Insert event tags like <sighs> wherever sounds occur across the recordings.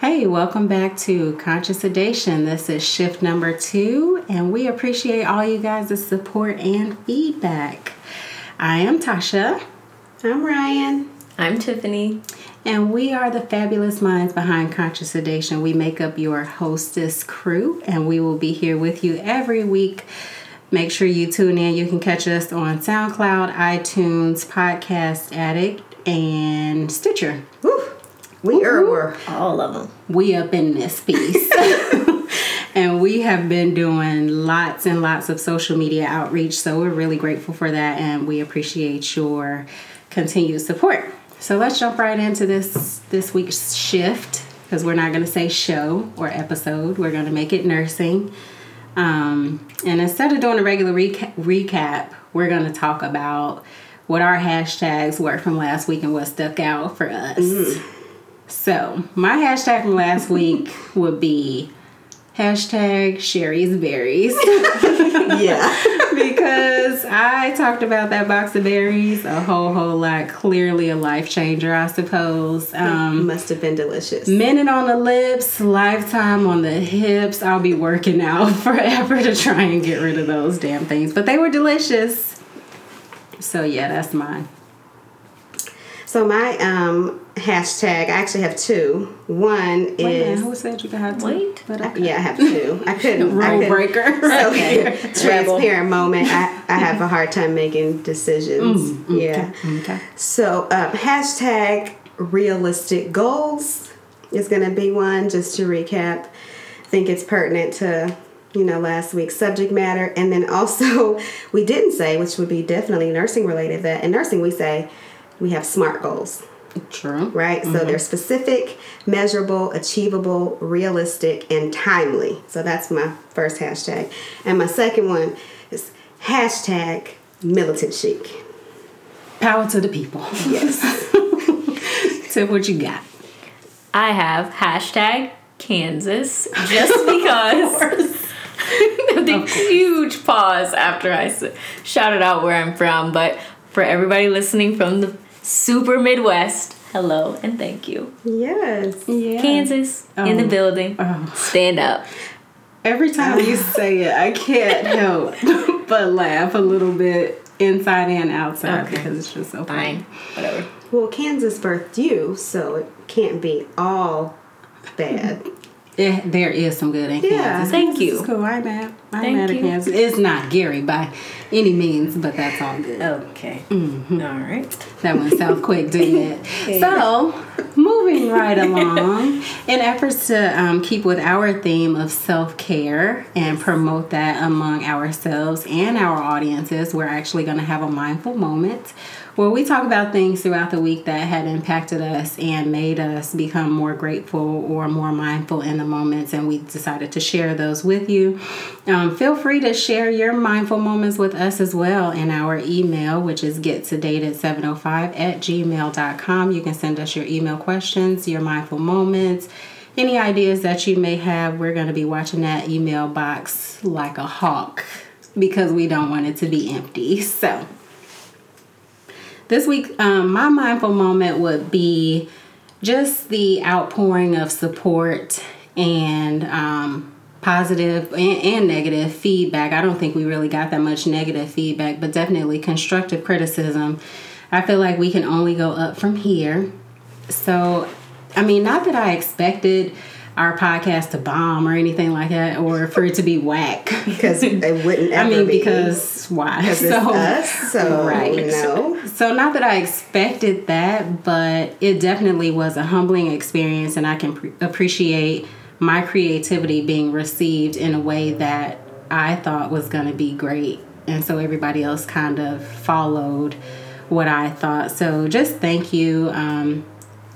Hey, welcome back to Conscious Sedation. This is shift number two, and we appreciate all you guys' support and feedback. I am Tasha. I'm Ryan. I'm Tiffany. And we are the fabulous minds behind Conscious Sedation. We make up your hostess crew, and we will be here with you every week. Make sure you tune in. You can catch us on SoundCloud, iTunes, Podcast Addict, and Stitcher. Woo. We are all of them. We up in this piece. <laughs> and we have been doing lots and lots of social media outreach, so we're really grateful for that and we appreciate your continued support. So let's jump right into this this week's shift because we're not going to say show or episode. We're going to make it nursing. Um, and instead of doing a regular reca- recap, we're going to talk about what our hashtags were from last week and what stuck out for us. Mm. So, my hashtag from last week would be hashtag Sherry's Berries. <laughs> yeah. <laughs> because I talked about that box of berries a whole, whole lot. Clearly a life changer, I suppose. Um, Must have been delicious. Minute on the lips, lifetime on the hips. I'll be working out <laughs> forever to try and get rid of those damn things. But they were delicious. So, yeah, that's mine. So my um, hashtag, I actually have two. One Wait is who said you could have two? Wait, but okay. yeah, I have two. I <laughs> couldn't. Rule I breaker. <laughs> So <laughs> okay. transparent moment. I, I have a hard time making decisions. Mm, yeah. Okay. okay. So uh, hashtag realistic goals is going to be one. Just to recap, I think it's pertinent to you know last week's subject matter, and then also we didn't say, which would be definitely nursing related. That in nursing we say we have SMART goals. True. Right? Mm-hmm. So they're specific, measurable, achievable, realistic, and timely. So that's my first hashtag. And my second one is hashtag militant chic. Power to the people. Yes. <laughs> so what you got? I have hashtag Kansas <laughs> just because. <laughs> the huge pause after I shouted out where I'm from, but for everybody listening from the super Midwest. Hello and thank you. Yes. Yeah. Kansas oh. in the oh. building. Oh. Stand up. Every time you oh. say it, I can't help <laughs> but laugh a little bit inside and outside okay. because it's just so fine. Whatever. Well, Kansas birthed you, so it can't be all bad. It, there is some good in yeah, Kansas. Thank you. It's cool. I'm mad. I'm mad at Kansas. It's not Gary by any means, but that's all good. Okay. Mm-hmm. All right. That went south quick, didn't it? <laughs> So, moving right along, in efforts to um, keep with our theme of self care and promote that among ourselves and our audiences, we're actually going to have a mindful moment where we talk about things throughout the week that had impacted us and made us become more grateful or more mindful in the moments, and we decided to share those with you. Um, feel free to share your mindful moments with us as well in our email, which is gettodate705 at gmail.com. You can send us your email questions, your mindful moments any ideas that you may have, we're going to be watching that email box like a hawk because we don't want it to be empty. So, this week, um, my mindful moment would be just the outpouring of support and um, positive and, and negative feedback. I don't think we really got that much negative feedback, but definitely constructive criticism. I feel like we can only go up from here. So, I mean, not that I expected our podcast to bomb or anything like that, or for it to be whack. Because it <laughs> wouldn't. I mean, be. because why? <laughs> So, us, so right. No. So not that I expected that, but it definitely was a humbling experience, and I can pre- appreciate my creativity being received in a way that I thought was going to be great, and so everybody else kind of followed what I thought. So just thank you. Um,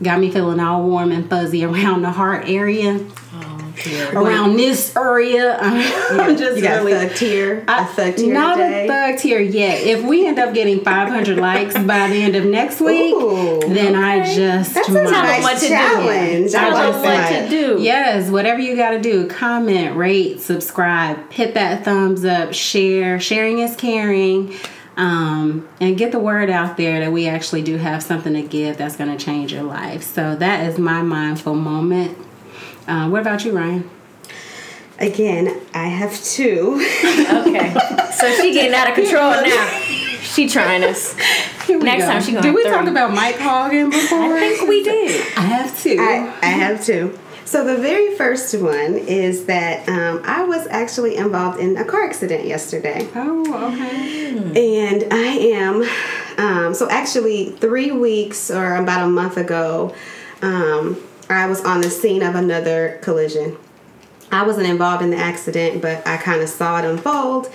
got me feeling all warm and fuzzy around the heart area. Oh, around this area, <laughs> I'm just you got really thug tear. I, a thug tear not today. a thug tear yet. If we end up getting 500 <laughs> likes by the end of next week, Ooh, then okay. I just that's a nice what to challenge. Do. I like what to do. Yes, whatever you got to do. Comment, rate, subscribe, hit that thumbs up, share. Sharing is caring um, and get the word out there that we actually do have something to give that's going to change your life. So that is my mindful moment. Uh, what about you, Ryan? Again, I have two. okay, so she getting out of control now. She trying us. Next go. time she going. Did we talk about Mike Hogan before? I think we did. I have two. I, I have two. So the very first one is that um, I was actually involved in a car accident yesterday. Oh, okay. And I am, um, so actually three weeks or about a month ago, um, I was on the scene of another collision. I wasn't involved in the accident, but I kind of saw it unfold.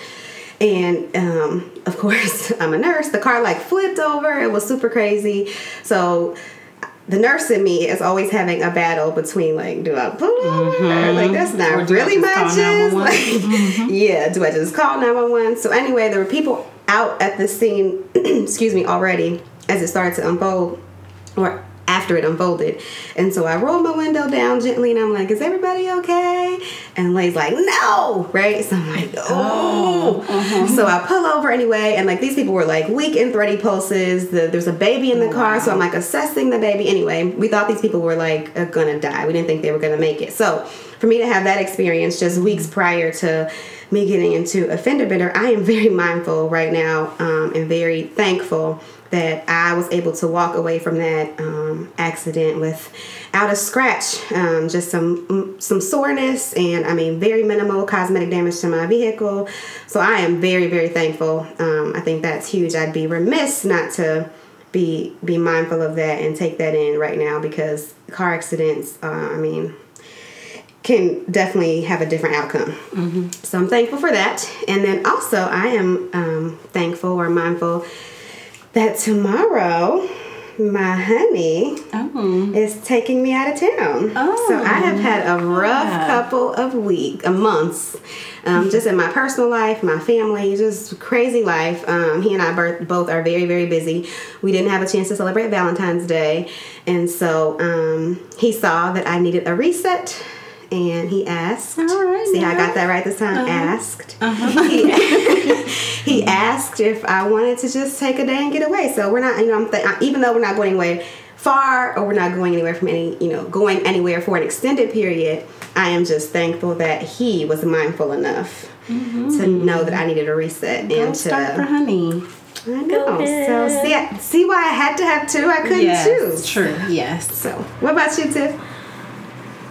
And um, of course, <laughs> I'm a nurse. The car like flipped over. It was super crazy. So the nurse in me is always having a battle between like, do I pull over? Mm-hmm. Like that's not really matches. <laughs> Like, mm-hmm. yeah, do I just call 911? So anyway, there were people out at the scene, <clears throat> excuse me, already as it started to unfold, or after it unfolded. And so I roll my window down gently and I'm like, is everybody okay? And Lay's like, no, right? So I'm like, oh. Uh-huh. So I pull over anyway. And like these people were like weak and thready pulses. The, there's a baby in the oh, car. Wow. So I'm like assessing the baby. Anyway, we thought these people were like uh, gonna die. We didn't think they were gonna make it. So for me to have that experience just weeks prior to me getting into a fender bender, I am very mindful right now um, and very thankful that I was able to walk away from that um, accident without a scratch, um, just some mm, some soreness, and I mean very minimal cosmetic damage to my vehicle. So I am very very thankful. Um, I think that's huge. I'd be remiss not to be be mindful of that and take that in right now because car accidents. Uh, I mean can definitely have a different outcome. Mm-hmm. So I'm thankful for that. And then also, I am um, thankful or mindful that tomorrow my honey oh. is taking me out of town. Oh. So I have had a rough yeah. couple of weeks, a months, um, just in my personal life, my family, just crazy life. Um, he and I both are very, very busy. We didn't have a chance to celebrate Valentine's Day, and so um, he saw that I needed a reset and he asked. All right, see, I got that right this time. Uh-huh. Asked. Uh-huh. He, <laughs> <laughs> he, asked if I wanted to just take a day and get away. So we're not, you know, th- even though we're not going away far or we're not going anywhere from any, you know, going anywhere for an extended period. I am just thankful that he was mindful enough mm-hmm. to know that I needed a reset Go and to start for honey. I know. So see, see why I had to have two. I couldn't yes, choose. True. Yes. So, what about you, Tiff?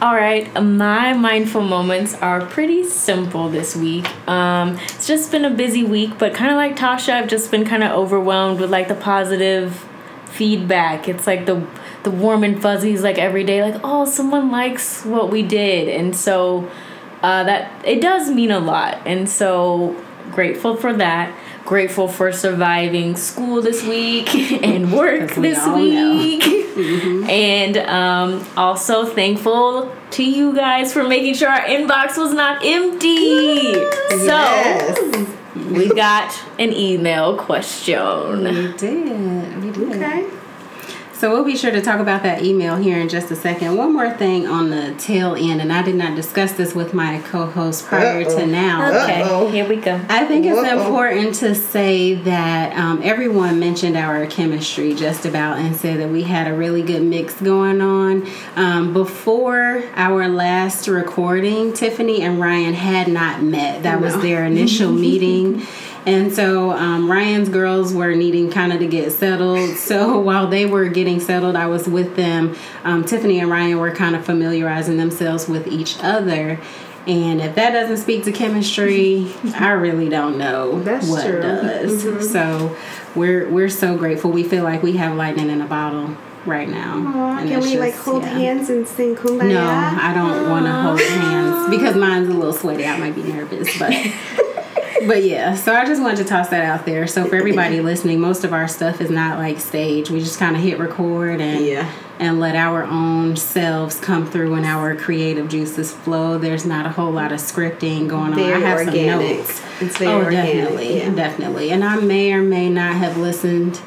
All right, my mindful moments are pretty simple this week. Um, it's just been a busy week, but kind of like Tasha, I've just been kind of overwhelmed with like the positive feedback. It's like the the warm and fuzzies like every day, like oh, someone likes what we did, and so uh, that it does mean a lot, and so grateful for that grateful for surviving school this week <laughs> and work this week. <laughs> mm-hmm. And um, also thankful to you guys for making sure our inbox was not empty. Yes. So we got an email question. We did. We did. Okay. So we'll be sure to talk about that email here in just a second. One more thing on the tail end, and I did not discuss this with my co-host prior Uh-oh. to now. Okay, Uh-oh. here we go. I think it's Uh-oh. important to say that um, everyone mentioned our chemistry just about and said that we had a really good mix going on. Um, before our last recording, Tiffany and Ryan had not met. That no. was their initial meeting. <laughs> And so um, Ryan's girls were needing kind of to get settled. <laughs> So while they were getting settled, I was with them. Um, Tiffany and Ryan were kind of familiarizing themselves with each other. And if that doesn't speak to chemistry, <laughs> I really don't know That's what true. does. Mm-hmm. So we're we're so grateful. We feel like we have lightning in a bottle right now. Aww, can we just, like hold yeah. hands and sing kumbaya? No, I don't want to hold hands because mine's a little sweaty. I might be nervous, but <laughs> but yeah, so I just wanted to toss that out there. So for everybody <laughs> listening, most of our stuff is not like stage. We just kind of hit record and yeah. and let our own selves come through and our creative juices flow. There's not a whole lot of scripting going very on. I have organic. some notes. It's oh, very oh, organic, definitely, yeah. definitely. And I may or may not have listened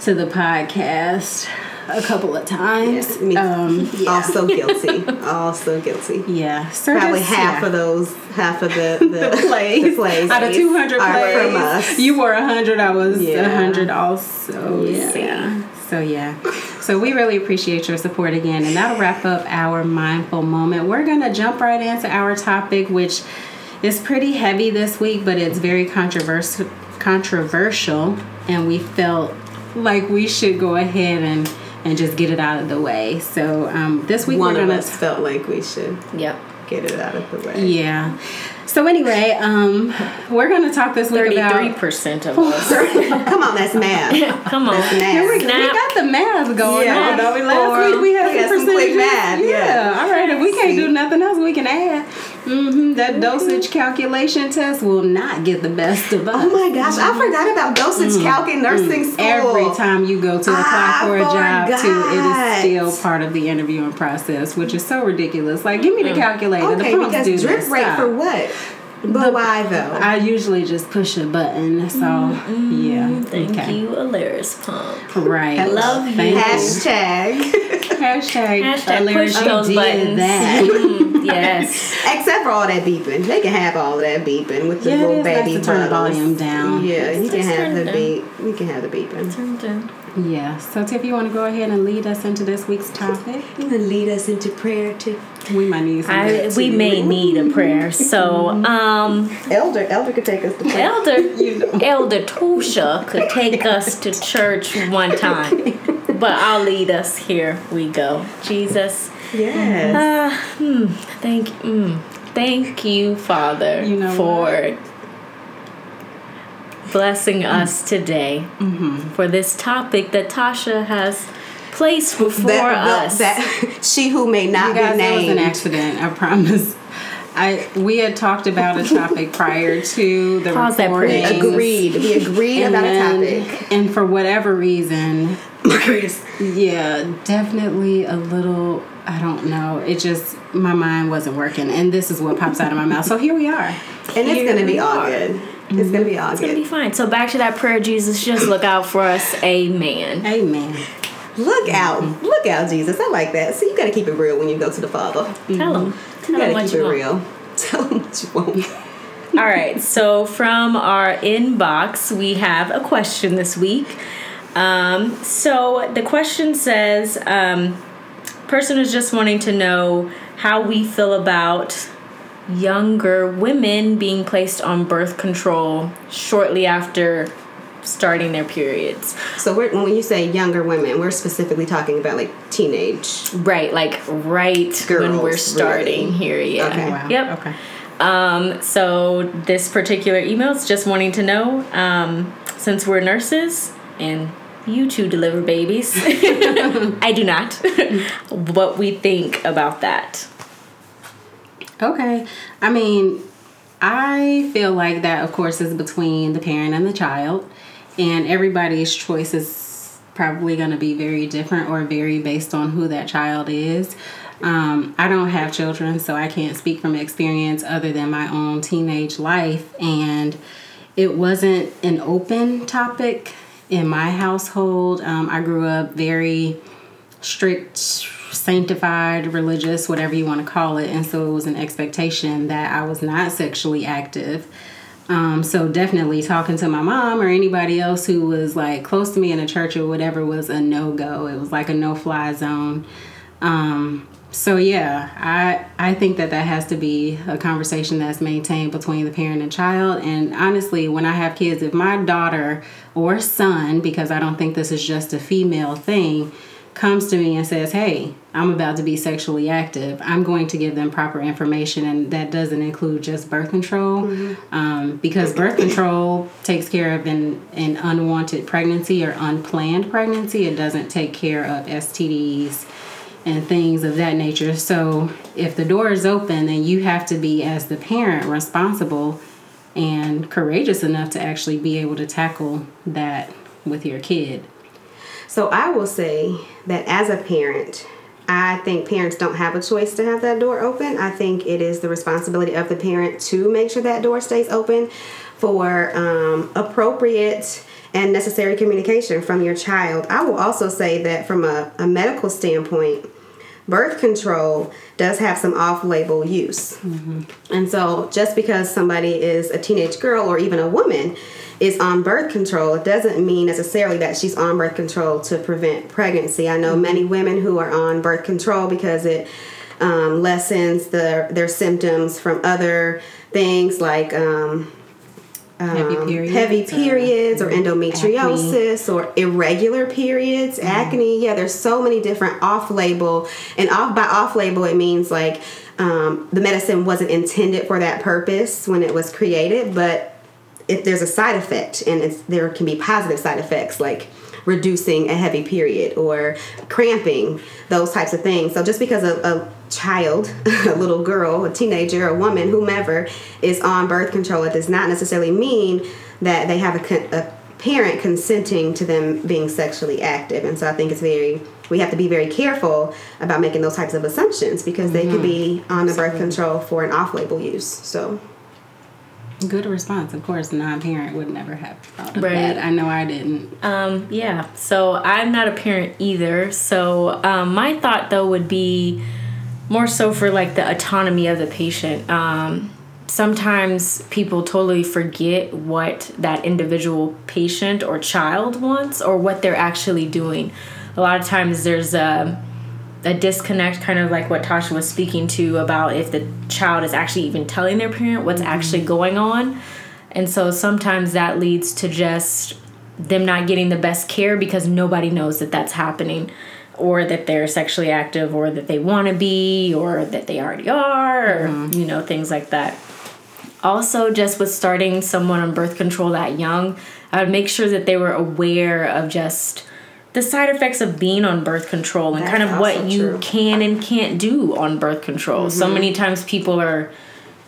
to the podcast a couple of times. Yeah, um, <laughs> yeah. Also <laughs> guilty. also guilty. Yeah. So Probably half yeah. of those, half of the <laughs> the, the plays. The plays out of two hundred plays from us. You were hundred. I was hundred also. Yeah. So yeah. So we really appreciate your support again. And that'll wrap up our mindful moment. We're going to jump right into our topic, which is pretty heavy this week, but it's very controversial. Controversial, and we felt like we should go ahead and and just get it out of the way. So um, this week one we're gonna, of us felt like we should. Yep. Get it out of the way. Yeah. So anyway, um, we're going to talk this week about thirty-three percent of us. <laughs> Come on, that's math. <laughs> Come on, That's math. Yeah, we, we got the math going Yeah, on. don't we? Last Or- week we had we had some some quick math, Yeah. yeah. All right. If we can't See. do nothing else, we can add. Hmm That mm-hmm. dosage calculation test will not get the best of us. Oh my gosh, I forgot about dosage mm-hmm. calc in nursing mm-hmm. school. Every time you go to apply I for a job, too, it forgot. is still part of the interviewing process, which is so ridiculous. Like, give me the calculator. Okay, the because do drip this. rate Stop. for what? But why though? I usually just push a button. That's all. Yeah. Thank okay. you, Alaris Pump. Right. I love you. Hashtag. <laughs> Hashtag, Hashtag push those buttons. That. <laughs> Mm, yes. <laughs> Except for all that beeping. They can have all that beeping with the Yeah, little is nice baby to turn the volume down. Yeah, you can have the down. beep. You can have the beeping. Turned in. Yeah. So, Tiff, you want to go ahead and lead us into this week's topic? You can lead us into prayer too. We might need some. I, we may need a prayer. So, <laughs> um, Elder, Elder could take us to prayer. Elder Elder Tasha could take us to church one time, but I'll lead us. Here we go. Jesus, Yes. uh, hmm, thank, mm, thank you, Father, You know for blessing us today for this topic that Tasha has placed before that, us. that <laughs> she who may not be it was an accident. I promise. I we had talked about a topic <laughs> prior to the Pause that recording. praise. Agreed. We agreed And about then- a topic. And for whatever reason, <laughs> yeah, definitely a little. I don't know. It just my mind wasn't working, and this is what pops out of my mouth. So here we are. And it's Here gonna be we all are. good. It's gonna be all It's gonna be good. fine. So back to that prayer, Jesus. Just look out for us. Amen. Amen. Look out. Look out, Jesus. I like that. See, you gotta keep it real when you go to the Father. Tell him. You Tell him gotta keep you it want. real. <laughs> Tell them what you want. <laughs> All right. So from our inbox, we have a question this week. Um, so the question says, um, person is just wanting to know how we feel about younger women being placed on birth control shortly after starting their periods. So we're, when you say younger women, we're specifically talking about like teenage. Right, like right when Girls, we're starting really. here. Yeah. Okay. Wow. Yep. Okay. Um, so this particular email is just wanting to know, um, since we're nurses and you two deliver babies, <laughs> I do not, <laughs> what we think about that. Okay. I mean, I feel like that, of course, is between the parent and the child, and everybody's choice is probably going to be very different or vary based on who that child is. Um, I don't have children, so I can't speak from experience other than my own teenage life, and it wasn't an open topic in my household. Um, I grew up very strict, sanctified, religious, whatever you want to call it. And so it was an expectation that I was not sexually active. Um, so definitely talking to my mom or anybody else who was like close to me in a church or whatever was a no go. It was like a no fly zone. Um, so yeah, I I think that that has to be a conversation that's maintained between the parent and child. And honestly, when I have kids, if my daughter or son, because I don't think this is just a female thing, comes to me and says, "Hey, I'm about to be sexually active," I'm going to give them proper information, and that doesn't include just birth control, um, because birth control takes care of an an unwanted pregnancy or unplanned pregnancy. It doesn't take care of STDs and things of that nature. So if the door is open, then you have to be, as the parent, responsible and courageous enough to actually be able to tackle that with your kid. So I will say that as a parent, I think parents don't have a choice to have that door open. I think it is the responsibility of the parent to make sure that door stays open for um, appropriate and necessary communication from your child. I will also say that from a, a medical standpoint, birth control does have some off-label use. Mm-hmm. And so just because somebody is a teenage girl or even a woman is on birth control, it doesn't mean necessarily that she's on birth control to prevent pregnancy. I know mm-hmm. many women who are on birth control because it um, lessens the, their symptoms from other things like um, heavy um, periods, heavy periods or, or endometriosis acne. or irregular periods, mm. acne. Yeah, there's so many different off-label, and off by off-label it means like um, the medicine wasn't intended for that purpose when it was created, but if there's a side effect, and there can be positive side effects like reducing a heavy period or cramping, those types of things. So just because a, a child, <laughs> a little girl, a teenager, a woman, whomever is on birth control, it does not necessarily mean that they have a, a parent consenting to them being sexually active. And so I think it's very we have to be very careful about making those types of assumptions because they mm-hmm. could be on the birth control for an off-label use. So Good response. Of course, non-parent would never have thought of right. that. I know I didn't. Um, yeah. So I'm not a parent either. So um, my thought though would be more so for like the autonomy of the patient. Um, sometimes people totally forget what that individual patient or child wants or what they're actually doing. A lot of times there's a a disconnect, kind of like what Tasha was speaking to about if the child is actually even telling their parent what's mm-hmm. actually going on. And so sometimes that leads to just them not getting the best care because nobody knows that that's happening or that they're sexually active or that they want to be or that they already are mm-hmm. or you know things like that also just with starting someone on birth control that young i would make sure that they were aware of just the side effects of being on birth control and That's kind of what you true. can and can't do on birth control. Mm-hmm. So many times people are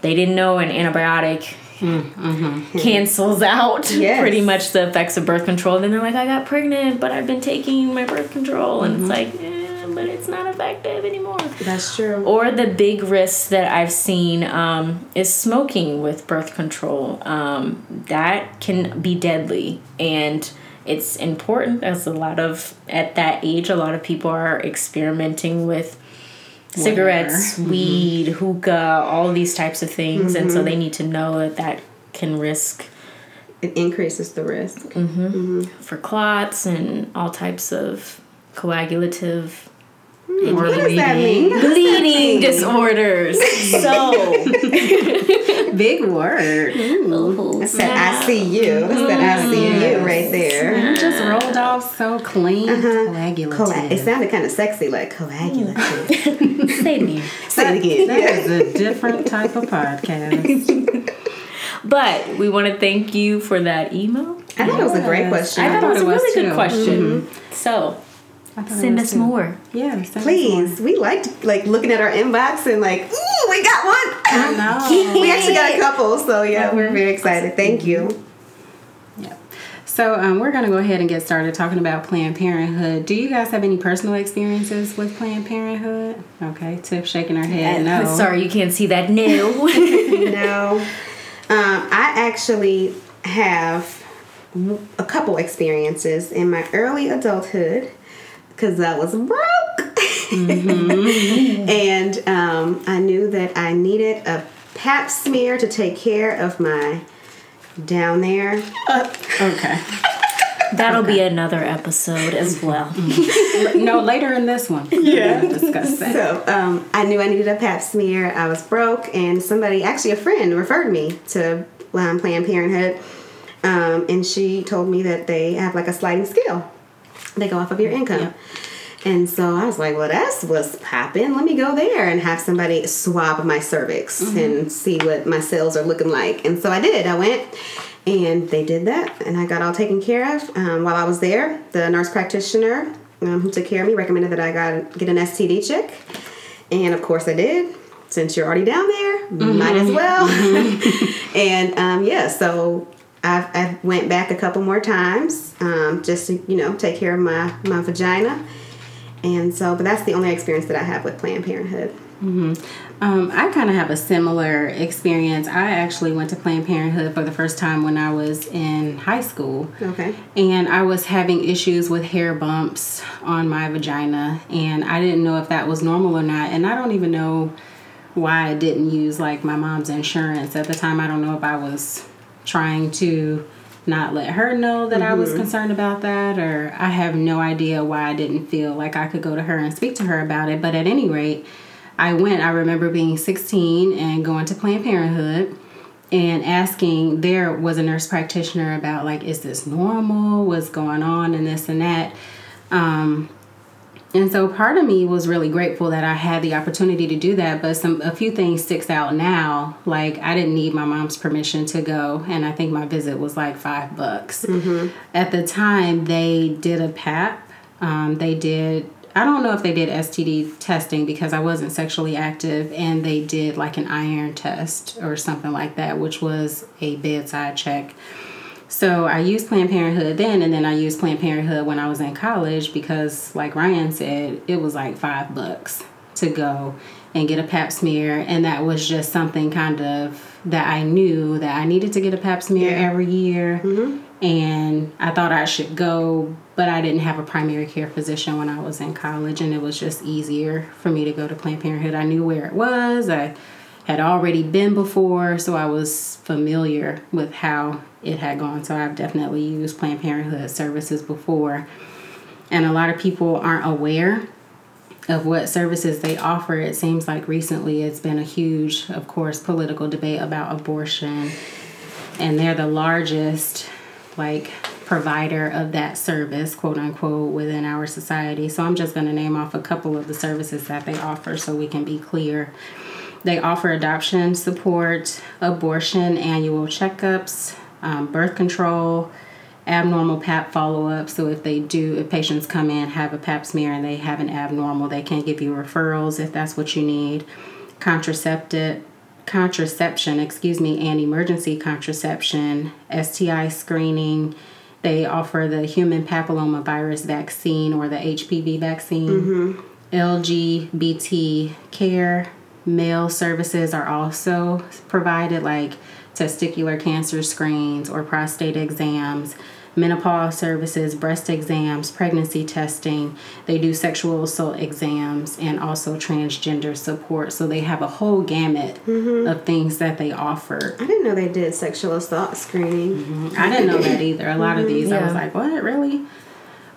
they didn't know an antibiotic mm-hmm. cancels out <laughs> yes. pretty much the effects of birth control. Then they're like, I got pregnant, but I've been taking my birth control, and mm-hmm. it's like, eh, but it's not effective anymore. That's true. Or the big risk that I've seen um, is smoking with birth control. Um, that can be deadly and it's important as a lot of at that age a lot of people are experimenting with cigarettes mm-hmm. weed hookah all these types of things mm-hmm. and so mm-hmm. they need to know that that can risk it increases the risk mm-hmm. mm-hmm. for clots and all types of coagulative mm, that mean? Bleeding disorders. <laughs> so <laughs> big word. Ooh. I said, I see you. I said, I see you right there. You just rolled off so clean. Uh-huh. Coagulative. Coag- it sounded kind of sexy, like coagulative. <laughs> Say it again. Say it again. That is a different type of podcast. <laughs> but we want to thank you for that email. I thought yes. it was a great question. I thought, I thought it was a really good question. Mm-hmm. So Send us too. more. Yeah, please. More. We liked like looking at our inbox and like, ooh, we got one. I know. <laughs> we actually got a couple, so yeah, we're very excited. Thank you. Yep. So um, we're gonna go ahead and get started talking about Planned Parenthood. Do you guys have any personal experiences with Planned Parenthood? Okay, Tiff shaking her head. No. Sorry, you can't see that. No. <laughs> <laughs> no. Um, I actually have a couple experiences in my early adulthood because I was broke. Mm-hmm. <laughs> and um, I knew that I needed a pap smear to take care of my down there. Uh, okay. That'll okay. be another episode as well. no, later in this one. Yeah. We'll discuss that. So um, I knew I needed a pap smear. I was broke, and somebody, actually a friend, referred me to um, Planned Parenthood. Um, and she told me that they have like a sliding scale they go off of your income. Yep. And so I was like, well, that's what's popping. Let me go there and have somebody swab my cervix mm-hmm. and see what my cells are looking like. And so I did. I went and they did that. And I got all taken care of. Um, while I was there, the nurse practitioner um, who took care of me recommended that I got get an STD check. And of course I did. Since you're already down there, mm-hmm. might as well. Mm-hmm. <laughs> and um, yeah, so I've, I went back a couple more times um, just to you know take care of my my vagina, And so, but that's the only experience that I have with Planned Parenthood. Mm-hmm. Um, I kind of have a similar experience. I actually went to Planned Parenthood for the first time when I was in high school. Okay. And I was having issues with hair bumps on my vagina, and I didn't know if that was normal or not. And I don't even know why I didn't use like my mom's insurance at the time. I don't know if I was trying to not let her know that mm-hmm. I was mm-hmm. concerned about that, or I have no idea why I didn't feel like I could go to her and speak to her about it. But at any rate, I went. I remember being 16 and going to Planned Parenthood and asking there was a nurse practitioner about like is this normal what's going on and this and that um, and so part of me was really grateful that i had the opportunity to do that but some a few things sticks out now like i didn't need my mom's permission to go and i think my visit was like five bucks mm-hmm. at the time they did a pap um, they did I don't know if they did STD testing because I wasn't sexually active and they did like an iron test or something like that, which was a bedside check. So I used Planned Parenthood then, and then I used Planned Parenthood when I was in college because, like Ryan said, it was like five bucks to go and get a pap smear, and that was just something kind of that I knew that I needed to get a pap smear yeah. every year. Mm-hmm and I thought I should go, but I didn't have a primary care physician when I was in college, and it was just easier for me to go to Planned Parenthood. I knew where it was, I had already been before, so I was familiar with how it had gone. So I've definitely used Planned Parenthood services before, and a lot of people aren't aware of what services they offer. It seems like recently it's been a huge, of course, political debate about abortion, and they're the largest like provider of that service, quote unquote, within our society. So I'm just going to name off a couple of the services that they offer so we can be clear. They offer adoption support, abortion, annual checkups, um, birth control, abnormal pap follow up. So if they do, if patients come in, have a pap smear, and they have an abnormal, they can give you referrals if that's what you need. Contraceptive contraception, excuse me, and emergency contraception, STI screening. They offer the human papillomavirus vaccine or the HPV vaccine. Mm-hmm. LGBT care, male services are also provided, like testicular cancer screens or prostate exams menopause services, breast exams, pregnancy testing. They do sexual assault exams and also transgender support. So they have a whole gamut mm-hmm. of things that they offer. I didn't know they did sexual assault screening. Mm-hmm. I didn't know that either. A lot of these, yeah. I was like, what, really?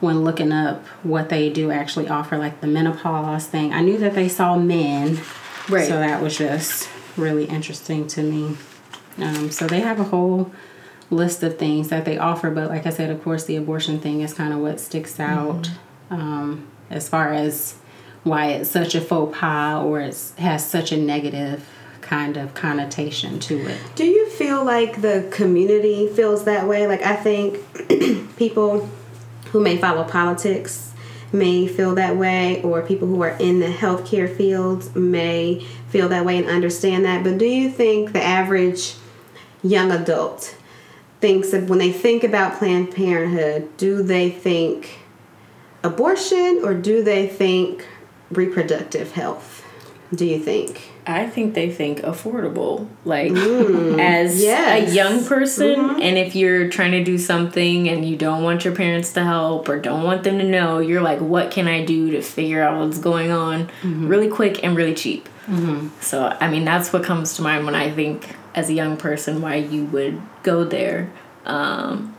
When looking up what they do actually offer, like the menopause thing, I knew that they saw men. Right. So that was just really interesting to me. Um, so they have a whole list of things that they offer. But like I said, of course, the abortion thing is kind of what sticks out mm-hmm. um, as far as why it's such a faux pas or it has such a negative kind of connotation to it. Do you feel like the community feels that way? Like I think <clears throat> people who may follow politics may feel that way or people who are in the healthcare fields may feel that way and understand that. But do you think the average young adult thinks of when they think about Planned Parenthood, do they think abortion or do they think reproductive health? Do you think? I think they think affordable. Like mm, as yes. a young person mm-hmm. and if you're trying to do something and you don't want your parents to help or don't want them to know, you're like what can I do to figure out what's going on mm-hmm. really quick and really cheap. Mm-hmm. So, I mean, that's what comes to mind when I think as a young person why you would go there. Um,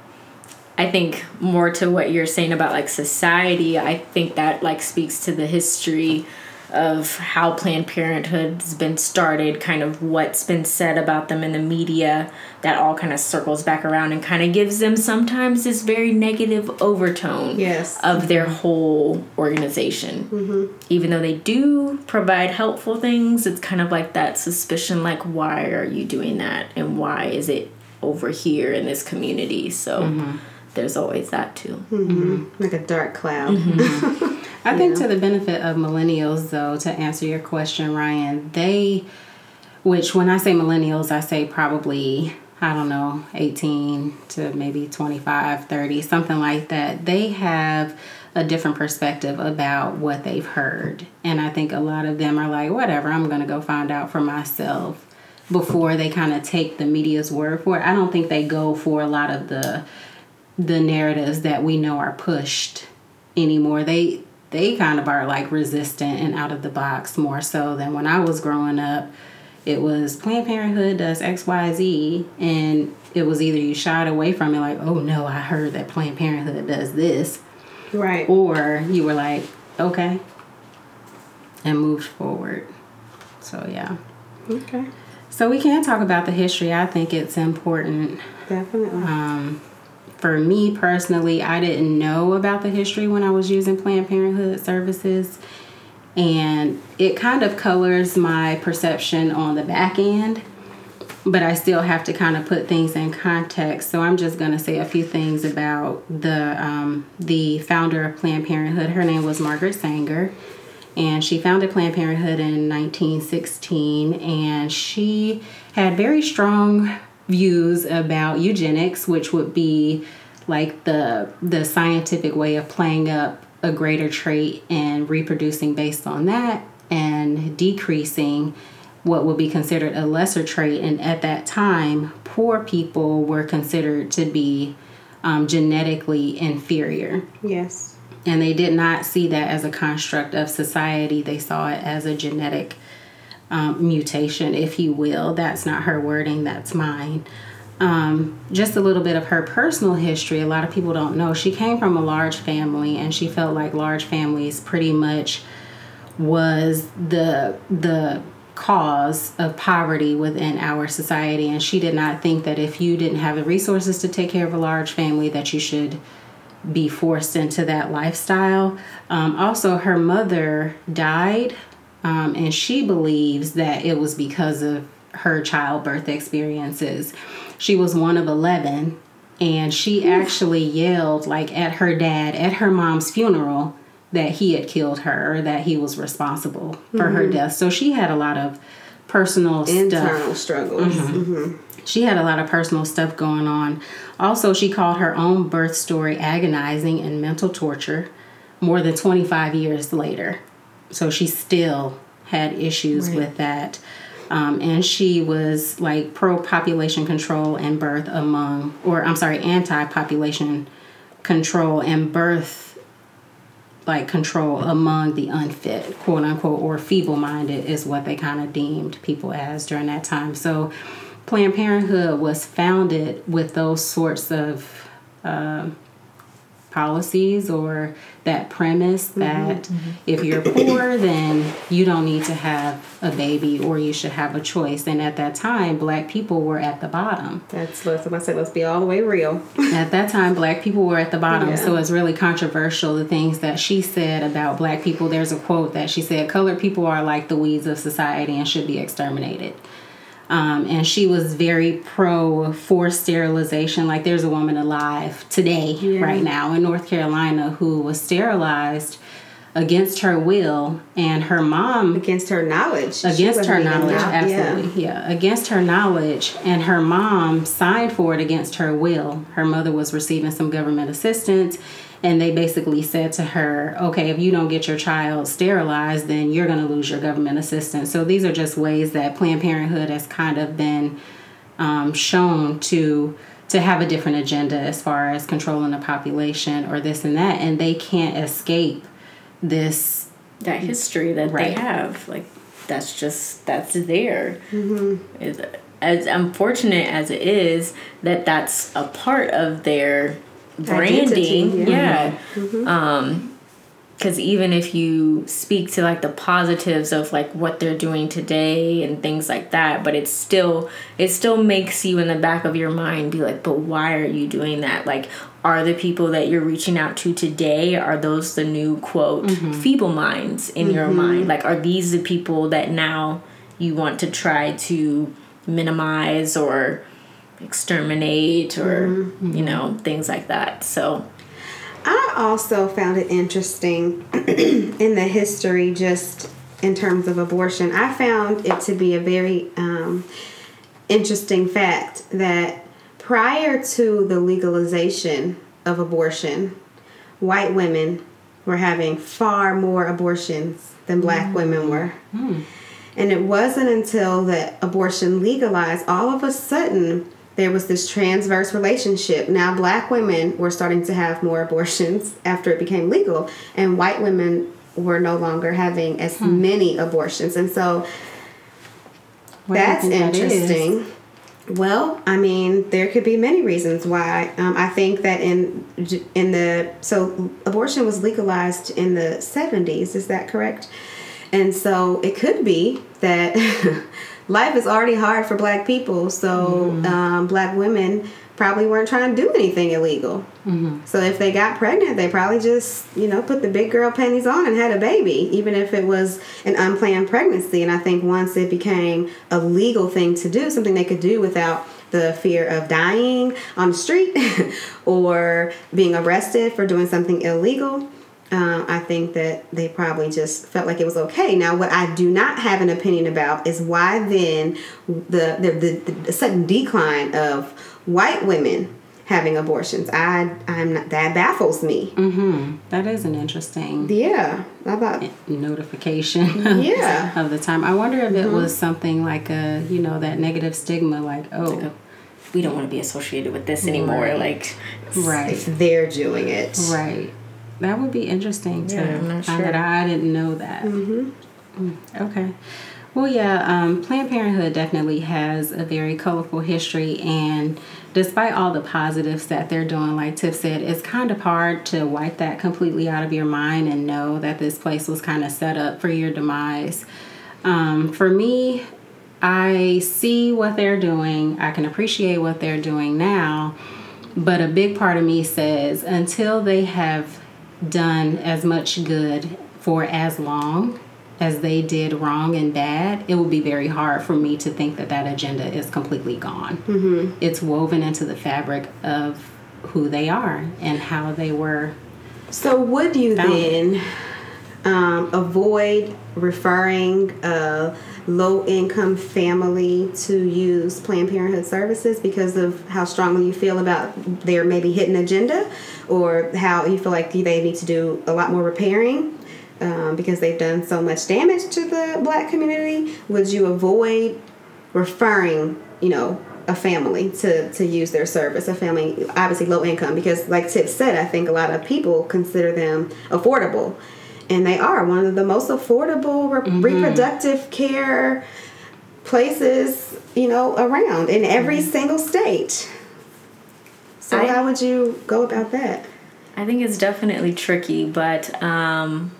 I think more to what you're saying about like society, I think that like speaks to the history of how Planned Parenthood has been started, kind of what's been said about them in the media, that all kind of circles back around and kind of gives them sometimes this very negative overtone yes. of their whole organization. Mm-hmm. Even though they do provide helpful things, it's kind of like that suspicion like, why are you doing that? And why is it over here in this community? So. Mm-hmm there's always that too. Mm-hmm. Like a dark cloud. <laughs> I think to the benefit of millennials, though, to answer your question, Ryan, they, which when I say millennials, I say probably I don't know, 18 to maybe 25, 30, something like that, they have a different perspective about what they've heard. And I think a lot of them are like, whatever, I'm going to go find out for myself before they kind of take the media's word for it. I don't think they go for a lot of the the narratives that we know are pushed anymore. They they kind of are like resistant and out of the box more so than when I was growing up. It was Planned Parenthood does X, Y, Z, and it was either you shied away from it, like, oh no, I heard that Planned Parenthood does this, right, or you were like, okay, and moved forward. So yeah. Okay. So we can talk about the history. I think it's important. Definitely. Um, for me personally, I didn't know about the history when I was using Planned Parenthood services. And it kind of colors my perception on the back end, but I still have to kind of put things in context. So I'm just going to say a few things about the um, the founder of Planned Parenthood. Her name was Margaret Sanger, and she founded Planned Parenthood in 1916. And she had very strong views about eugenics, which would be like the the scientific way of playing up a greater trait and reproducing based on that and decreasing what would be considered a lesser trait. And at that time poor people were considered to be um, genetically inferior. Yes. And they did not see that as a construct of society. They saw it as a genetic um, mutation, if you will. That's not her wording, that's mine. Um, just a little bit of her personal history. A lot of people don't know. She came from a large family, and she felt like large families pretty much was the the cause of poverty within our society and she did not think that if you didn't have the resources to take care of a large family that you should be forced into that lifestyle um, also her mother died um, and she believes that it was because of her childbirth experiences. She was one of 11, and she actually yelled, like, at her dad at her mom's funeral that he had killed her or that he was responsible for mm-hmm. her death. So she had a lot of personal internal stuff. struggles. Mm-hmm. Mm-hmm. She had a lot of personal stuff going on. Also, she called her own birth story agonizing and mental torture more than 25 years later. So she still had issues right. with that. Um, and she was like pro population control and birth among, or I'm sorry, anti population control and birth like control among the unfit, quote unquote, or feeble minded is what they kind of deemed people as during that time. So Planned Parenthood was founded with those sorts of. Uh, policies or that premise mm-hmm, that mm-hmm. if you're poor then you don't need to have a baby or you should have a choice. And at that time black people were at the bottom. That's let's I said let's be all the way real. <laughs> At that time black people were at the bottom. Yeah. so it's really controversial the things that she said about black people. There's a quote that she said colored people are like the weeds of society and should be exterminated um, and she was very pro forced sterilization. Like there's a woman alive today, yeah. right now in North Carolina, who was sterilized against her will and her mom against her knowledge against her knowledge absolutely yeah. yeah against her knowledge and her mom signed for it against her will her mother was receiving some government assistance and they basically said to her, okay, if you don't get your child sterilized, then you're going to lose your government assistance. So these are just ways that Planned Parenthood has kind of been um, shown to to have a different agenda as far as controlling the population or this and that, and they can't escape this that history that right. they have. Like that's just that's there. Mm-hmm. As unfortunate as it is that that's a part of their branding. Identity, yeah. Mm-hmm. Um, because even if you speak to like the positives of like what they're doing today and things like that but it's still it still makes you in the back of your mind be like but why are you doing that like are the people that you're reaching out to today are those the new quote mm-hmm. feeble minds in mm-hmm. your mind like are these the people that now you want to try to minimize or exterminate or mm-hmm. you know things like that so i also found it interesting <clears throat> in the history just in terms of abortion i found it to be a very um, interesting fact that prior to the legalization of abortion, white women were having far more abortions than black mm. women were. Mm. And it wasn't until that abortion legalized, all of a sudden, there was this transverse relationship. Now, black women were starting to have more abortions <laughs> after it became legal, and white women were no longer having as hmm. many abortions. And so what that's interesting. That well, I mean, there could be many reasons why. Um, I think that in in the so abortion was legalized in the seventies. Is that correct? And so it could be that <laughs> life is already hard for black people. So mm-hmm. um, black women probably weren't trying to do anything illegal. Mm-hmm. So if they got pregnant, they probably just, you know, put the big girl panties on and had a baby, even if it was an unplanned pregnancy. And I think once it became a legal thing to do, something they could do without the fear of dying on the street <laughs> or being arrested for doing something illegal, um, I think that they probably just felt like it was okay. Now, what I do not have an opinion about is why then the the, the, the sudden decline of white women having abortions. I I'm not, that baffles me. Mm-hmm. That is an interesting. Yeah, I thought notification. <laughs> Yeah, of the time. I wonder if it mm-hmm. was something like a you know that negative stigma, like oh. we don't want to be associated with this anymore. Right. Like, right? If they're doing it, right? That would be interesting to yeah, find sure. that I didn't know that. Mm-hmm. Mm, okay. Well, yeah, um, Planned Parenthood definitely has a very colorful history, and despite all the positives that they're doing, like Tiff said, it's kind of hard to wipe that completely out of your mind and know that this place was kind of set up for your demise. Um, for me, I see what they're doing, I can appreciate what they're doing now, but a big part of me says until they have done as much good for as long as they did wrong and bad, it would be very hard for me to think that that agenda is completely gone. Mm-hmm. It's woven into the fabric of who they are and how they were. So, would you founded. then um, avoid referring a low income family to use Planned Parenthood services because of how strongly you feel about their maybe hidden agenda? or how you feel like they need to do a lot more repairing um, because they've done so much damage to the black community, would you avoid referring, you know, a family to, to use their service, a family obviously low income, because like Tiff said, I think a lot of people consider them affordable. And they are one of the most affordable re- mm-hmm. reproductive care places, you know, around in every mm-hmm. single state. So I, how would you go about that? I think it's definitely tricky, but um,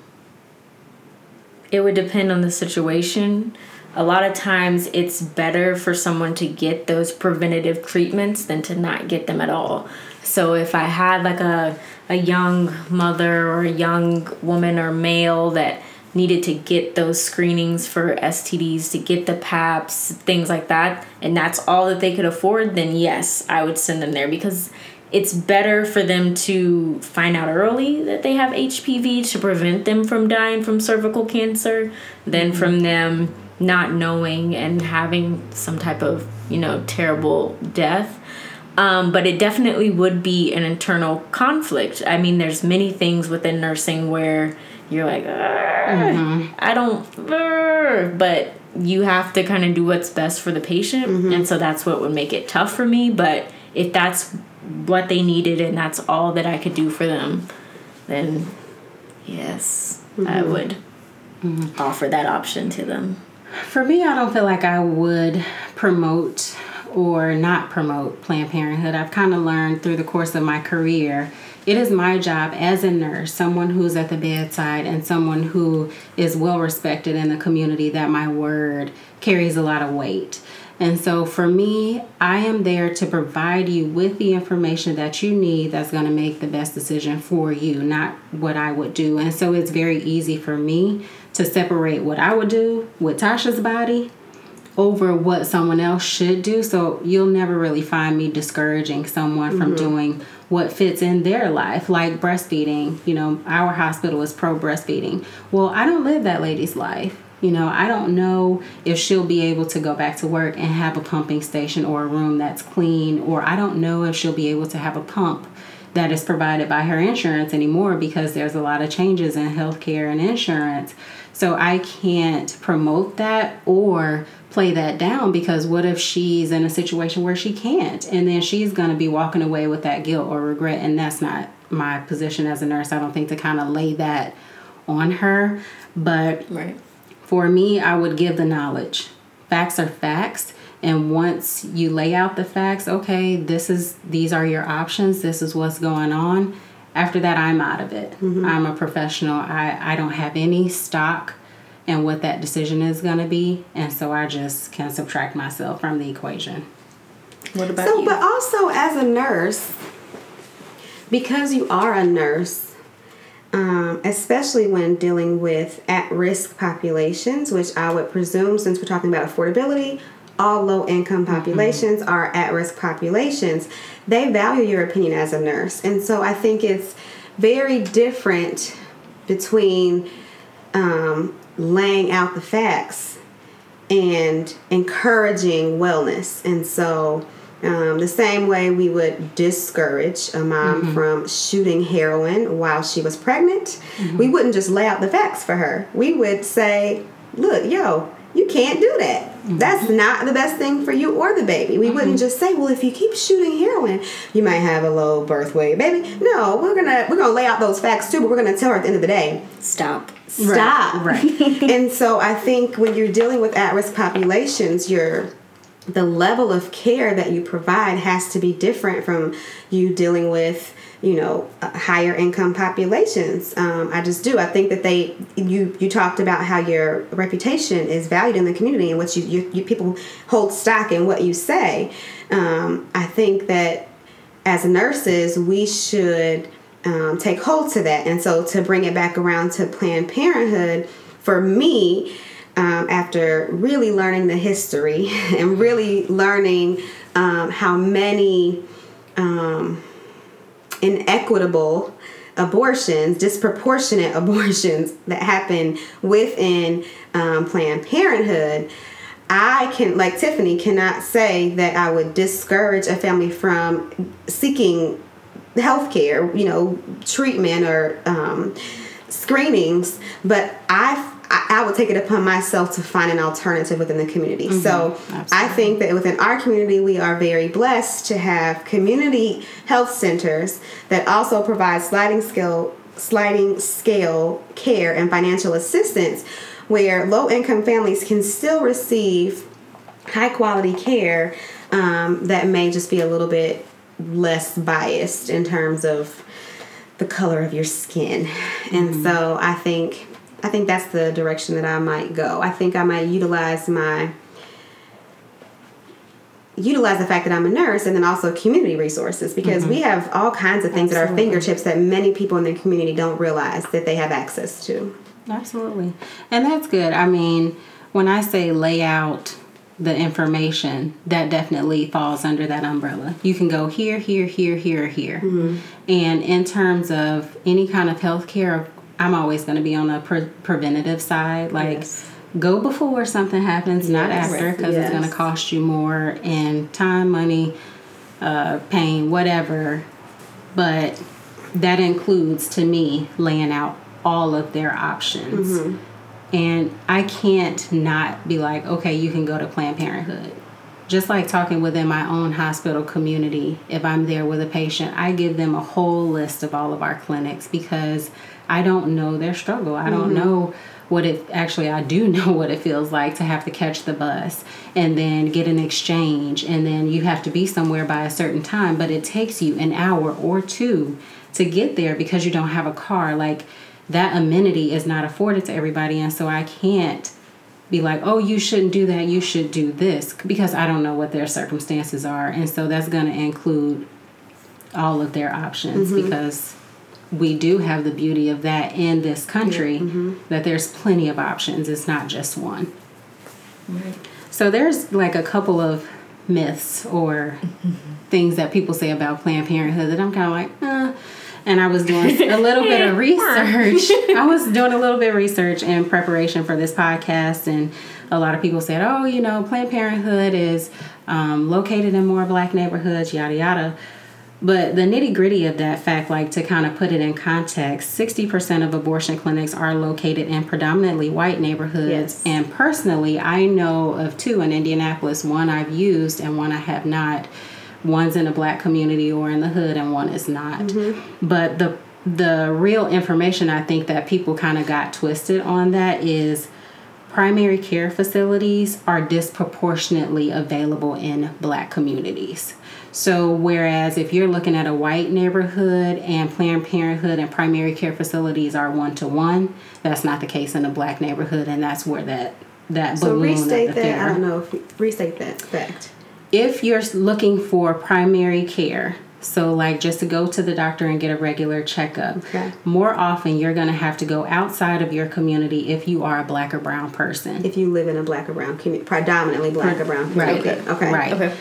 it would depend on the situation. A lot of times it's better for someone to get those preventative treatments than to not get them at all. So if I had like a a young mother or a young woman or male that needed to get those screenings for STDs, to get the PAPs, things like that, and that's all that they could afford, then yes, I would send them there because it's better for them to find out early that they have HPV to prevent them from dying from cervical cancer than mm-hmm. from them not knowing and having some type of, you know, terrible death. Um, but it definitely would be an internal conflict. I mean, there's many things within nursing where you're like, mm-hmm. I don't, but you have to kind of do what's best for the patient. Mm-hmm. And so that's what would make it tough for me. But if that's what they needed and that's all that I could do for them, then yes, mm-hmm. I would mm-hmm. offer that option to them. For me, I don't feel like I would promote or not promote Planned Parenthood. I've kind of learned through the course of my career it is my job as a nurse, someone who's at the bedside and someone who is well respected in the community, that my word carries a lot of weight. And so for me, I am there to provide you with the information that you need that's going to make the best decision for you, not what I would do. And so it's very easy for me to separate what I would do with Tasha's body over what someone else should do. So you'll never really find me discouraging someone mm-hmm. from doing what fits in their life, like breastfeeding. You know, our hospital is pro breastfeeding. Well, I don't live that lady's life. You know, I don't know if she'll be able to go back to work and have a pumping station or a room that's clean, or I don't know if she'll be able to have a pump that is provided by her insurance anymore because there's a lot of changes in healthcare and insurance. So I can't promote that or play that down because what if she's in a situation where she can't and then she's going to be walking away with that guilt or regret and that's not my position as a nurse. I don't think to kind of lay that on her, but right. for me, I would give the knowledge. Facts are facts and once you lay out the facts, okay, this is these are your options, this is what's going on. After that, I'm out of it. Mm-hmm. I'm a professional. I, I don't have any stock in what that decision is going to be. And so I just can subtract myself from the equation. What about so, you? But also, as a nurse, because you are a nurse, um, especially when dealing with at risk populations, which I would presume, since we're talking about affordability, all low income mm-hmm. populations mm-hmm. are at risk populations. They value your opinion as a nurse. And so I think it's very different between um, laying out the facts and encouraging wellness. And so, um, the same way we would discourage a mom mm-hmm. from shooting heroin while she was pregnant, mm-hmm. we wouldn't just lay out the facts for her. We would say, look, yo, you can't do that. Mm-hmm. That's not the best thing for you or the baby. We mm-hmm. wouldn't just say, "Well, if you keep shooting heroin, you might have a low birth weight, baby." No, we're gonna we're gonna lay out those facts too, but we're gonna tell her at the end of the day, stop, stop. Right. right. <laughs> and so I think when you're dealing with at-risk populations, you're the level of care that you provide has to be different from you dealing with you know uh, higher income populations. Um, i just do. I think that they you you talked about how your reputation is valued in the community and what you, you, you people hold stock in what you say. Um, i think that as nurses we should um, take hold to that. And so to bring it back around to planned parenthood for me um, after really learning the history <laughs> and really learning um, how many um, inequitable abortions, disproportionate <laughs> abortions that happen within um, Planned Parenthood, I can, like Tiffany, cannot say that I would discourage a family from seeking health care, you know, treatment or um, screenings, but I I, would take it upon myself to find an alternative within the community. Mm-hmm. So Absolutely. I think that within our community, we are very blessed to have community health centers that also provide sliding scale sliding scale care and financial assistance where low income families can still receive high quality care um, that may just be a little bit less biased in terms of the color of your skin. Mm-hmm. And so I think I think that's the direction that I might go. I think I might utilize my utilize the fact that I'm a nurse and then also community resources because mm-hmm. we have all kinds of things Absolutely. at our fingertips that many people in the community don't realize that they have access to. Absolutely. And that's good. I mean, when I say lay out the information, that definitely falls under that umbrella. You can go here, here, here, here, here. Mm-hmm. And in terms of any kind of healthcare, I'm always going to be on the pre- preventative side. Like, yes. go before something happens, yes. not after, because yes. it's going to cost you more in time, money, uh, pain, whatever. But that includes, to me, laying out all of their options. Mm-hmm. And I can't not be like, okay, you can go to Planned Parenthood. Just like talking within my own hospital community, if I'm there with a patient, I give them a whole list of all of our clinics because I don't know their struggle. I don't mm-hmm. know what it actually I do <laughs> know what it feels like to have to catch the bus and then get an exchange and then you have to be somewhere by a certain time but it takes you an hour or two to get there because you don't have a car like that amenity is not afforded to everybody and so I can't be like, oh, you shouldn't do that, you should do this, because I don't know what their circumstances are. And so that's going to include all of their options mm-hmm. because we do have the beauty of that in this country yeah. mm-hmm. that there's plenty of options it's not just one right. so there's like a couple of myths or mm-hmm. things that people say about planned parenthood that i'm kind of like uh, and I was doing a little bit of <laughs> research. I was doing a little bit of research in preparation for this podcast, and a lot of people said, "Oh, you know, Planned Parenthood is um, located in more black neighborhoods, yada yada." But the nitty gritty of that fact, like to kind of put it in context, 60% of abortion clinics are located in predominantly white neighborhoods. Yes. And personally, I know of two in Indianapolis one I've used and one I have not. One's in a black community or in the hood, and one is not. Mm-hmm. But the the real information I think that people kind of got twisted on that is primary care facilities are disproportionately available in black communities. So, whereas if you're looking at a white neighborhood and Planned Parenthood and primary care facilities are one to one, that's not the case in a black neighborhood, and that's where that that so restate that. I don't know if restate that fact. If you're looking for primary care, so like just to go to the doctor and get a regular checkup, okay. more often you're going to have to go outside of your community if you are a black or brown person. If you live in a black or brown community, predominantly black or brown community. Right. Okay. okay. Right. Okay.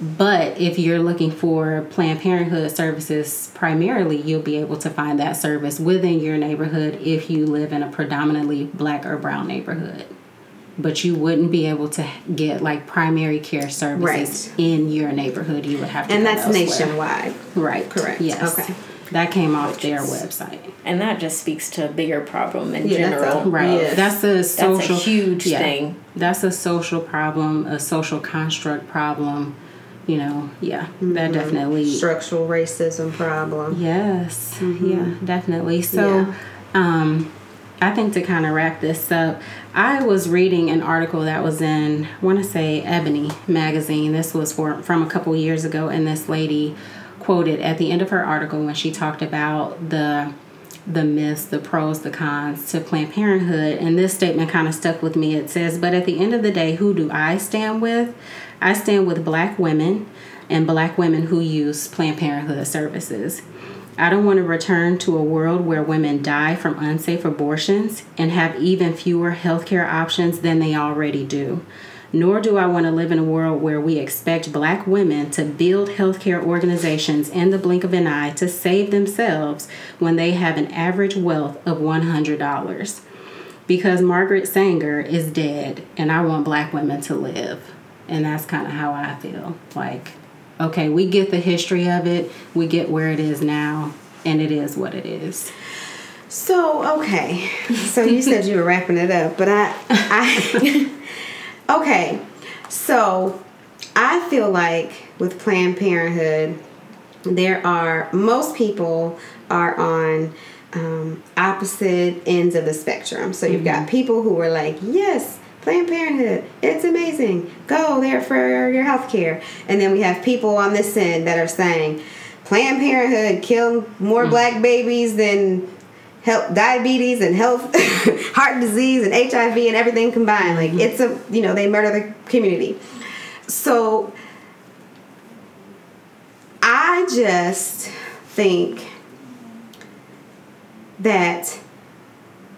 But if you're looking for Planned Parenthood services primarily, you'll be able to find that service within your neighborhood if you live in a predominantly black or brown neighborhood. But you wouldn't be able to get like primary care services right. in your neighborhood. You would have to, and that's elsewhere. nationwide, right? Correct. Yes. Okay. That came off their website, and that just speaks to a bigger problem in yeah, general. That's a, right. Yes. That's a social that's a huge yeah, thing. That's a social problem, a social construct problem you know, yeah, mm-hmm. that definitely structural racism problem. Yes, mm-hmm. yeah, definitely. So, yeah. um, I think to kind of wrap this up, I was reading an article that was in, I want to say, Ebony magazine. This was for, from a couple years ago, and this lady quoted at the end of her article when she talked about the the myths, the pros, the cons to Planned Parenthood. And this statement kind of stuck with me. It says, But at the end of the day, who do I stand with? I stand with black women and black women who use Planned Parenthood services. I don't want to return to a world where women die from unsafe abortions and have even fewer healthcare options than they already do. Nor do I want to live in a world where we expect black women to build healthcare organizations in the blink of an eye to save themselves when they have an average wealth of $100. Because Margaret Sanger is dead and I want black women to live. And that's kind of how I feel. Like, okay, we get the history of it, we get where it is now, and it is what it is. So, okay. So you said you were wrapping it up, but I I <laughs> Okay. So, I feel like with Planned Parenthood, there are most people are on um, opposite ends of the spectrum. So you've mm-hmm. got people who are like, yes, Planned Parenthood, it's amazing. Go there for your health care. And then we have people on this end that are saying, Planned Parenthood killed more mm. black babies than health diabetes and health <laughs> heart disease and HIV and everything combined. Like mm-hmm. it's a you know, they murder the community. So I just think that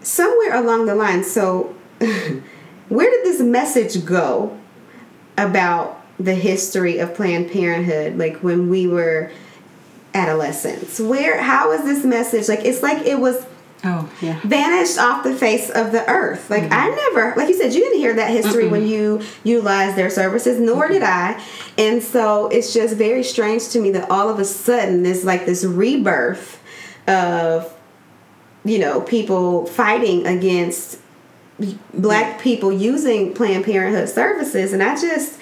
somewhere along the line, so <laughs> where did this message go about the history of Planned Parenthood? Like when we were adolescents, where how is this message? Like it's like it was Oh, yeah. Vanished off the face of the earth. Like mm-hmm. I never, like you said, you didn't hear that history Mm-mm. when you utilized their services, nor mm-hmm. did I. And so it's just very strange to me that all of a sudden there's like this rebirth of, you know, people fighting against black people using Planned Parenthood services, and I just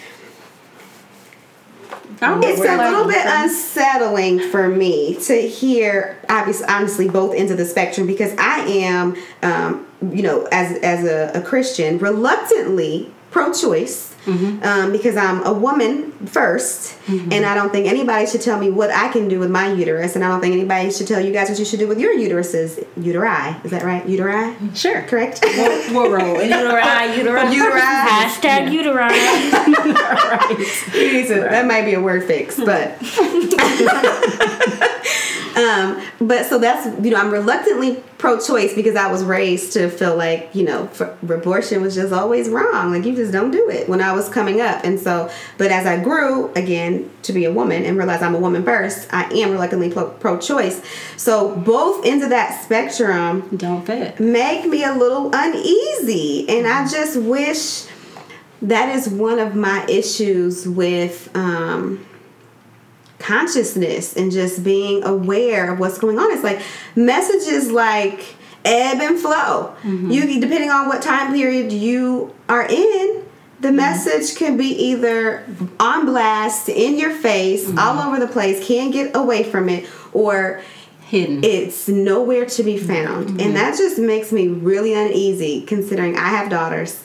it's a little bit unsettling for me to hear, obviously, honestly, both ends of the spectrum because I am, um, you know, as as a, a Christian, reluctantly pro-choice mm-hmm. um, because I'm a woman 1st mm-hmm. and I don't think anybody should tell me what I can do with my uterus, and I don't think anybody should tell you guys what you should do with your uteruses. Uteri, is that right? Uteri? Sure, correct. What we'll <laughs> roll. uteri, uteri, uteri. Hashtag uteri. <laughs> right. That might be a word fix, but. <laughs> um, but so that's you know I'm reluctantly pro-choice because I was raised to feel like you know abortion was just always wrong. Like you just don't do it when I was coming up, and so but as I grew again to be a woman and realize I'm a woman first, I am reluctantly pro-choice. So both ends of that spectrum don't fit. Make me a little uneasy, and I just wish that is one of my issues with. Um, consciousness and just being aware of what's going on. It's like messages like ebb and flow. Mm-hmm. You depending on what time period you are in, the mm-hmm. message can be either on blast, in your face, mm-hmm. all over the place, can't get away from it, or hidden. It's nowhere to be found. And mm-hmm. that just makes me really uneasy considering I have daughters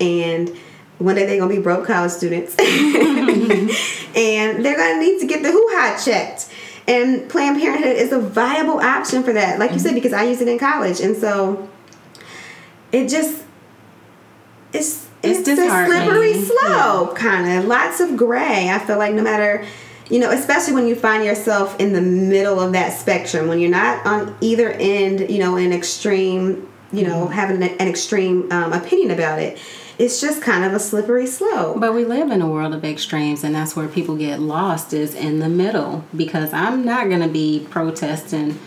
and one day they're gonna be broke college students, <laughs> and they're gonna need to get the hoo-ha checked. And Planned Parenthood is a viable option for that, like you said, because I use it in college, and so it just it's it's, it's a slippery slope, yeah. kind of lots of gray. I feel like no matter you know, especially when you find yourself in the middle of that spectrum, when you're not on either end, you know, an extreme, you know, mm-hmm. having an, an extreme um, opinion about it it's just kind of a slippery slope. But we live in a world of extremes, and that's where people get lost is in the middle. Because I'm not going to be protesting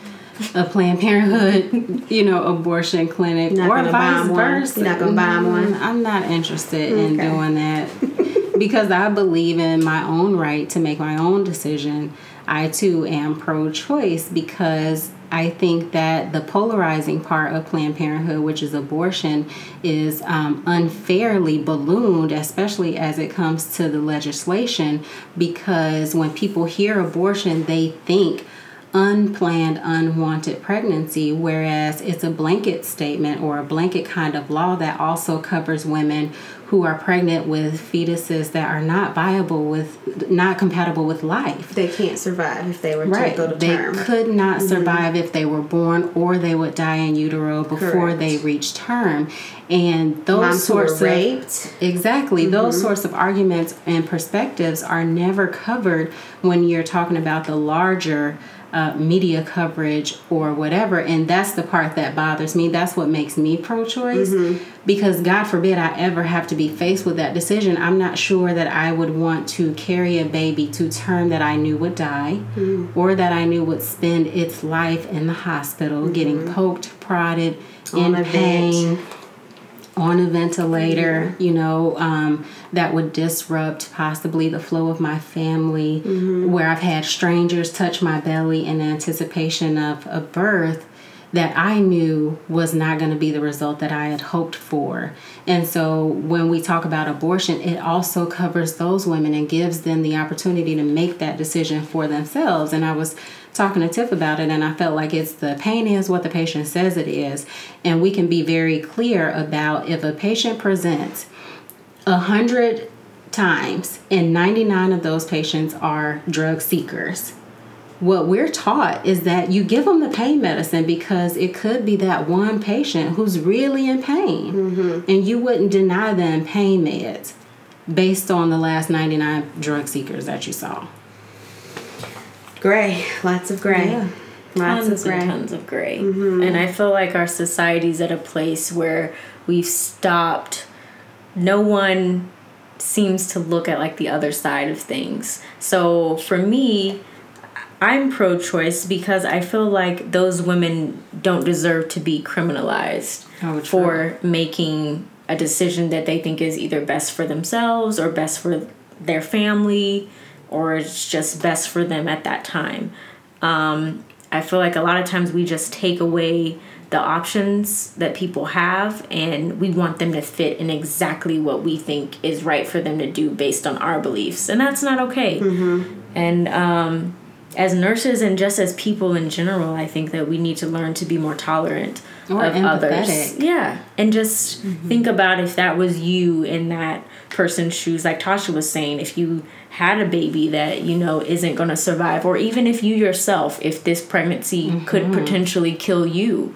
a Planned Parenthood, <laughs> you know, abortion clinic not or vice versa. You're not going to buy one. I'm not interested okay. in doing that <laughs> because I believe in my own right to make my own decision. I too am pro-choice because I think that the polarizing part of Planned Parenthood, which is abortion, is um, unfairly ballooned, especially as it comes to the legislation, because when people hear abortion, they think unplanned, unwanted pregnancy, whereas it's a blanket statement or a blanket kind of law that also covers women who are pregnant with fetuses that are not viable with not compatible with life. They can't survive if they were right. to go to they term. They could not mm-hmm. survive if they were born or they would die in utero before Correct. they reach term. And those Moms sorts of raped. exactly mm-hmm. those sorts of arguments and perspectives are never covered when you're talking about the larger uh, media coverage or whatever. And that's the part that bothers me. That's what makes me pro choice. Mm-hmm. Because God forbid I ever have to be faced with that decision. I'm not sure that I would want to carry a baby to term that I knew would die mm-hmm. or that I knew would spend its life in the hospital mm-hmm. getting poked, prodded, On in pain. Vent on a ventilator, mm-hmm. you know, um, that would disrupt possibly the flow of my family, mm-hmm. where I've had strangers touch my belly in anticipation of a birth that I knew was not going to be the result that I had hoped for. And so when we talk about abortion, it also covers those women and gives them the opportunity to make that decision for themselves. And I was talking to Tiff about it, and I felt like it's the pain is what the patient says it is. And we can be very clear about if a patient presents a hundred times and 99 of those patients are drug seekers what we're taught is that you give them the pain medicine because it could be that one patient who's really in pain mm-hmm. and you wouldn't deny them pain meds based on the last 99 drug seekers that you saw Gray, lots of gray. Yeah. Lots tons of gray. and tons of gray. Mm-hmm. And I feel like our society's at a place where we've stopped. No one seems to look at like the other side of things. So for me, I'm pro choice because I feel like those women don't deserve to be criminalized oh, for making a decision that they think is either best for themselves or best for their family or it's just best for them at that time. Um, I feel like a lot of times we just take away the options that people have and we want them to fit in exactly what we think is right for them to do based on our beliefs. And that's not okay. Mm-hmm. And um, as nurses and just as people in general, I think that we need to learn to be more tolerant or of empathetic. others. Yeah. And just mm-hmm. think about if that was you in that person's shoes, like Tasha was saying, if you had a baby that you know isn't going to survive or even if you yourself if this pregnancy mm-hmm. could potentially kill you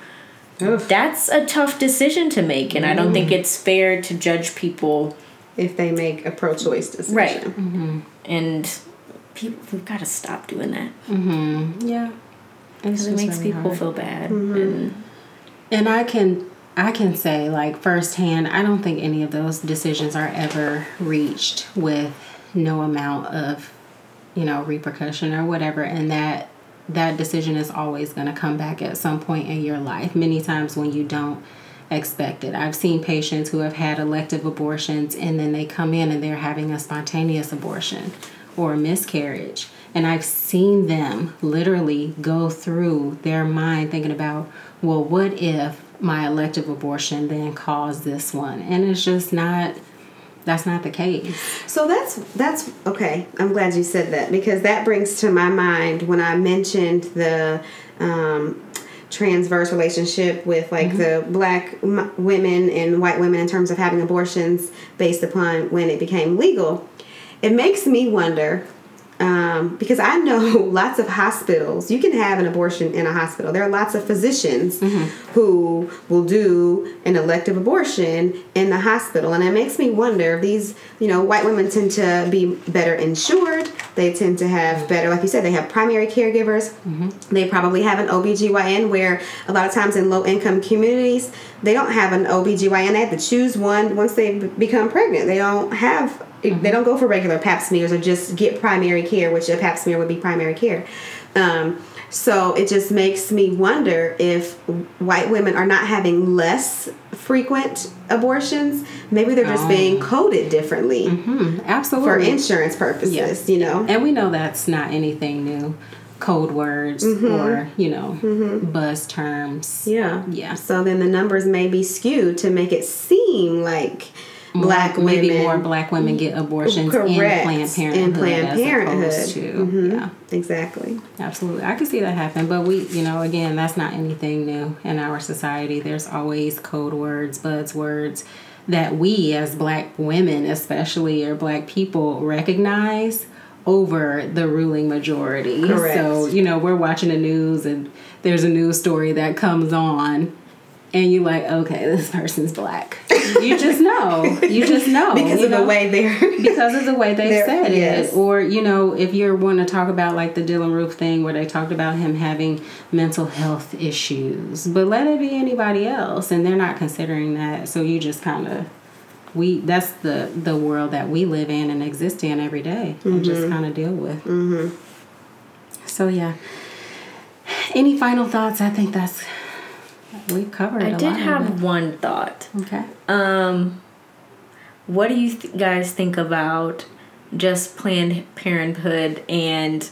Oof. that's a tough decision to make and mm. i don't think mm. it's fair to judge people if they make a pro-choice decision right mm-hmm. and people we've got to stop doing that mm-hmm. yeah Because it makes really people hard. feel bad. Mm-hmm. And, and I can I can say like firsthand, I don't think any of those decisions are ever reached with no amount of, you know, repercussion or whatever, and that that decision is always going to come back at some point in your life. Many times when you don't expect it. I've seen patients who have had elective abortions and then they come in and they're having a spontaneous abortion or a miscarriage. And I've seen them literally go through their mind thinking about, well, what if my elective abortion then caused this one? And it's just not that's not the case. So that's that's okay. I'm glad you said that because that brings to my mind when I mentioned the um, transverse relationship with like mm-hmm. the black m- women and white women in terms of having abortions based upon when it became legal. It makes me wonder um, because I know <laughs> lots of hospitals, you can have an abortion in a hospital. There are lots of physicians mm-hmm. who will do an elective abortion in the hospital. And it makes me wonder if these, you know, white women tend to be better insured. They tend to have better, like you said, they have primary caregivers. Mm-hmm. They probably have an OBGYN where a lot of times in low income communities, they don't have an OBGYN. They have to choose one once they become pregnant. They don't have Mm-hmm. They don't go for regular pap smears or just get primary care, which a pap smear would be primary care. Um, so it just makes me wonder if white women are not having less frequent abortions. Maybe they're just oh. being coded differently. Mm-hmm. Absolutely. For insurance purposes, yes. you know. And we know that's not anything new. Code words mm-hmm. or, you know, mm-hmm. buzz terms. Yeah. Yeah. So then the numbers may be skewed to make it seem like black women. Maybe more black women get abortions correct, in Planned Parenthood. In Planned Parenthood. To, mm-hmm. Yeah. Exactly. Absolutely. I can see that happen. But we, you know, again, that's not anything new in our society. There's always code words, buzzwords that we as black women, especially, or black people recognize over the ruling majority. Correct. So, you know, we're watching the news and there's a news story that comes on and you're like, okay, <laughs> this person's black. <laughs> You just know. You just know <laughs> because of know? the way they're because of the way they said yes. it. Or you know, if you're want to talk about like the Dylann Roof thing where they talked about him having mental health issues, but let it be anybody else, and they're not considering that. So you just kind of we that's the the world that we live in and exist in every day, mm-hmm. and just mm-hmm. kind of deal with. Mm-hmm. So yeah. Any final thoughts? I think that's we covered. I did have one thought. Okay. Um, what do you th- guys think about just Planned Parenthood and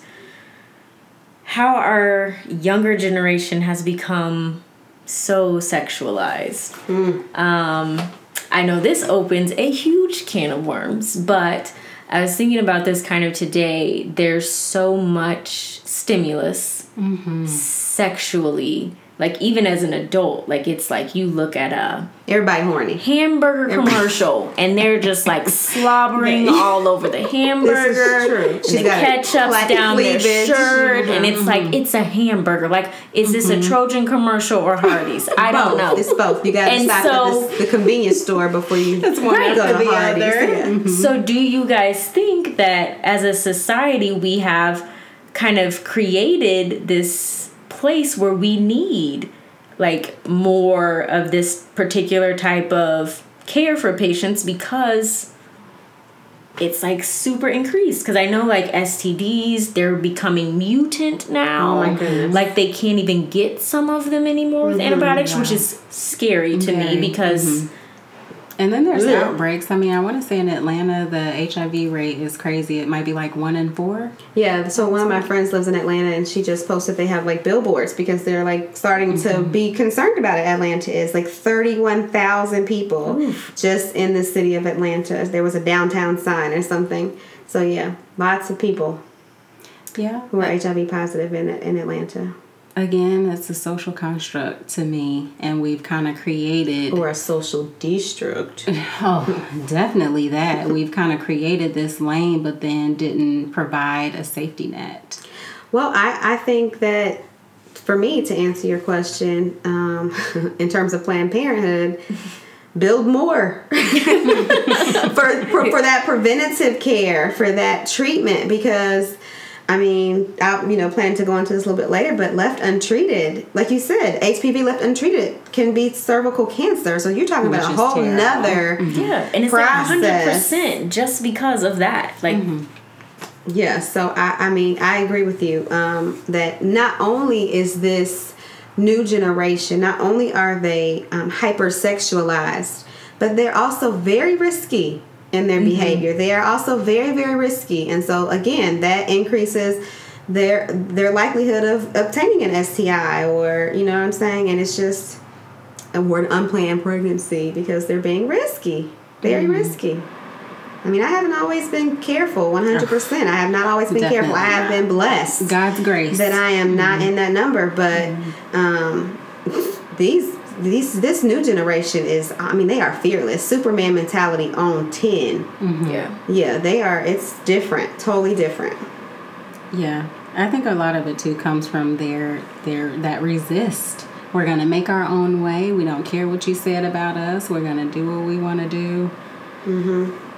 how our younger generation has become so sexualized? Mm. Um, I know this opens a huge can of worms, but I was thinking about this kind of today. There's so much stimulus mm-hmm. sexually like even as an adult like it's like you look at a everybody horny hamburger everybody. commercial and they're just like <laughs> slobbering all over the <laughs> hamburger and the ketchup's down their shirt and it's like mm-hmm. it's a hamburger like is this mm-hmm. a trojan commercial or hardee's i both. don't know it's both you gotta and stop so, at the convenience store before you that's one right, go to the hardee's other. Yeah. Mm-hmm. so do you guys think that as a society we have kind of created this place where we need like more of this particular type of care for patients because it's like super increased because I know like STDs they're becoming mutant now. Oh like they can't even get some of them anymore with mm-hmm, antibiotics, which is scary to me because mm-hmm. And then there's yeah. outbreaks. I mean, I want to say in Atlanta, the HIV rate is crazy. It might be like one in four. Yeah. So one of my friends lives in Atlanta, and she just posted they have like billboards because they're like starting mm-hmm. to be concerned about it. Atlanta is like thirty-one thousand people Oof. just in the city of Atlanta. There was a downtown sign or something. So yeah, lots of people. Yeah. Who are HIV positive in in Atlanta again it's a social construct to me and we've kind of created or a social destruct. <laughs> Oh definitely that. We've kind of created this lane but then didn't provide a safety net. Well i, I think that for me to answer your question um, <laughs> in terms of planned parenthood build more <laughs> for, for, for that preventative care for that treatment because I mean, I you know plan to go into this a little bit later, but left untreated, like you said, HPV left untreated can be cervical cancer. So you're talking Which about a whole terrible. nother mm-hmm. yeah, and it's process. like hundred percent just because of that. Like. Mm-hmm. Yeah, so I, I mean, I agree with you um, that not only is this new generation, not only are they um, hypersexualized, but they're also very risky in their mm-hmm. behavior. They are also very, very risky. And so again, that increases their their likelihood of obtaining an STI or you know what I'm saying? And it's just a word unplanned pregnancy because they're being risky. Very mm-hmm. risky. I mean, I haven't always been careful 100%. I have not always been Definitely careful. I have been blessed. God's grace. That I am not mm-hmm. in that number, but mm-hmm. um, <laughs> these these this new generation is I mean they are fearless. Superman mentality on 10. Mm-hmm. Yeah. Yeah, they are it's different, totally different. Yeah. I think a lot of it too comes from their their that resist. We're going to make our own way. We don't care what you said about us. We're going to do what we want to do. Mhm. <sighs>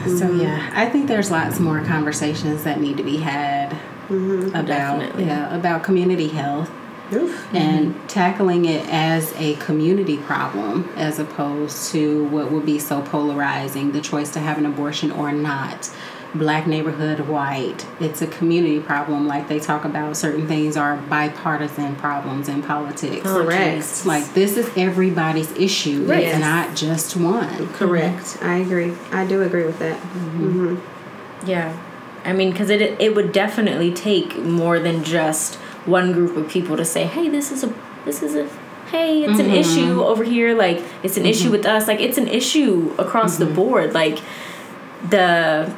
So mm-hmm. yeah, I think there's lots more conversations that need to be had mm-hmm. about Definitely. yeah, about community health Oof. and mm-hmm. tackling it as a community problem as opposed to what would be so polarizing the choice to have an abortion or not black neighborhood white it's a community problem like they talk about certain things are bipartisan problems in politics correct like this is everybody's issue right. it's not just one correct mm-hmm. i agree i do agree with that mm-hmm. Mm-hmm. yeah i mean because it, it would definitely take more than just one group of people to say, hey, this is a this is a hey, it's mm-hmm. an issue over here. Like it's an mm-hmm. issue with us. Like it's an issue across mm-hmm. the board. Like the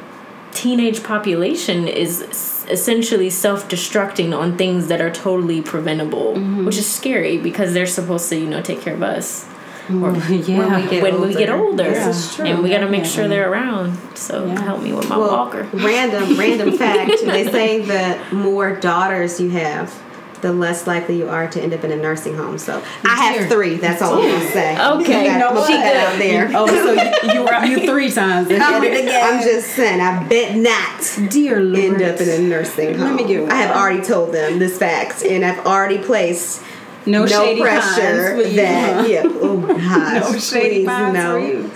teenage population is essentially self-destructing on things that are totally preventable, mm-hmm. which is scary because they're supposed to, you know, take care of us. Or mm, yeah. when we get when older, we get older. Yeah. and we got to make sure they're around. So yeah. help me with my well, walker. Random, random <laughs> fact: they say that more daughters you have, the less likely you are to end up in a nursing home. So I have three. That's all I'm gonna say. Okay, you know she out there. Oh, so you were you <laughs> three times. I'm just saying. I bet not. Dear Lord. end up in a nursing home. Let me get. I have already told them this fact, and I've already placed no, no pressure that yeah. <laughs> Oh gosh no shady please, no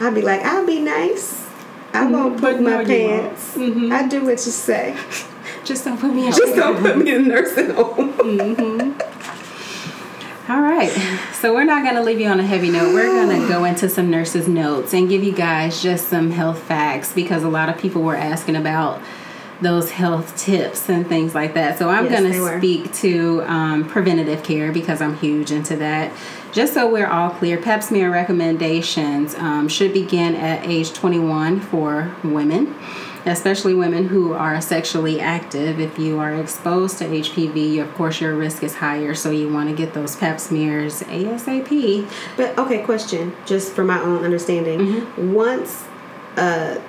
I'll be like I'll be nice. I mm-hmm. won't put my pants. Mm-hmm. I do what you say. <laughs> Just don't put me in just don't put me in nursing home. Mm-hmm. All right, so we're not going to leave you on a heavy note. We're going <sighs> to go into some nurses' notes and give you guys just some health facts because a lot of people were asking about those health tips and things like that. So I'm yes, going to speak to um, preventative care because I'm huge into that. Just so we're all clear, pap smear recommendations um, should begin at age 21 for women, especially women who are sexually active. If you are exposed to HPV, of course, your risk is higher, so you want to get those pap smears ASAP. But, okay, question, just for my own understanding. Mm-hmm. Once uh,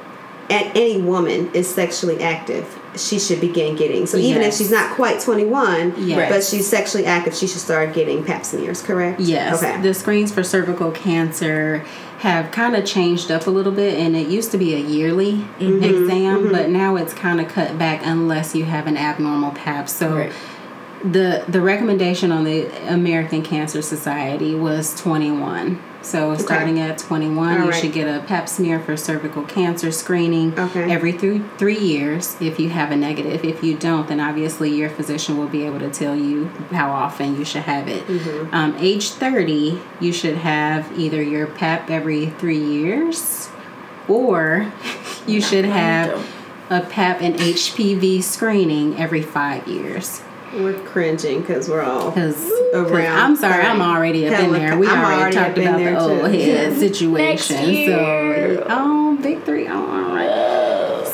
any woman is sexually active, she should begin getting. So even yes. if she's not quite 21, yes. but she's sexually active, she should start getting pap smears, correct? Yes. Okay. The screens for cervical cancer have kind of changed up a little bit and it used to be a yearly mm-hmm. exam, mm-hmm. but now it's kind of cut back unless you have an abnormal pap. So right. The the recommendation on the American Cancer Society was 21. So okay. starting at 21, All you right. should get a pap smear for cervical cancer screening okay. every three, three years if you have a negative. If you don't, then obviously your physician will be able to tell you how often you should have it. Mm-hmm. Um, age 30, you should have either your pap every three years or <laughs> you should have a pap and HPV screening every five years. We're cringing because we're all because around. I'm sorry, I'm already up in there. We already, already talked about the old head <laughs> situation. So, oh, big three. Oh, all right.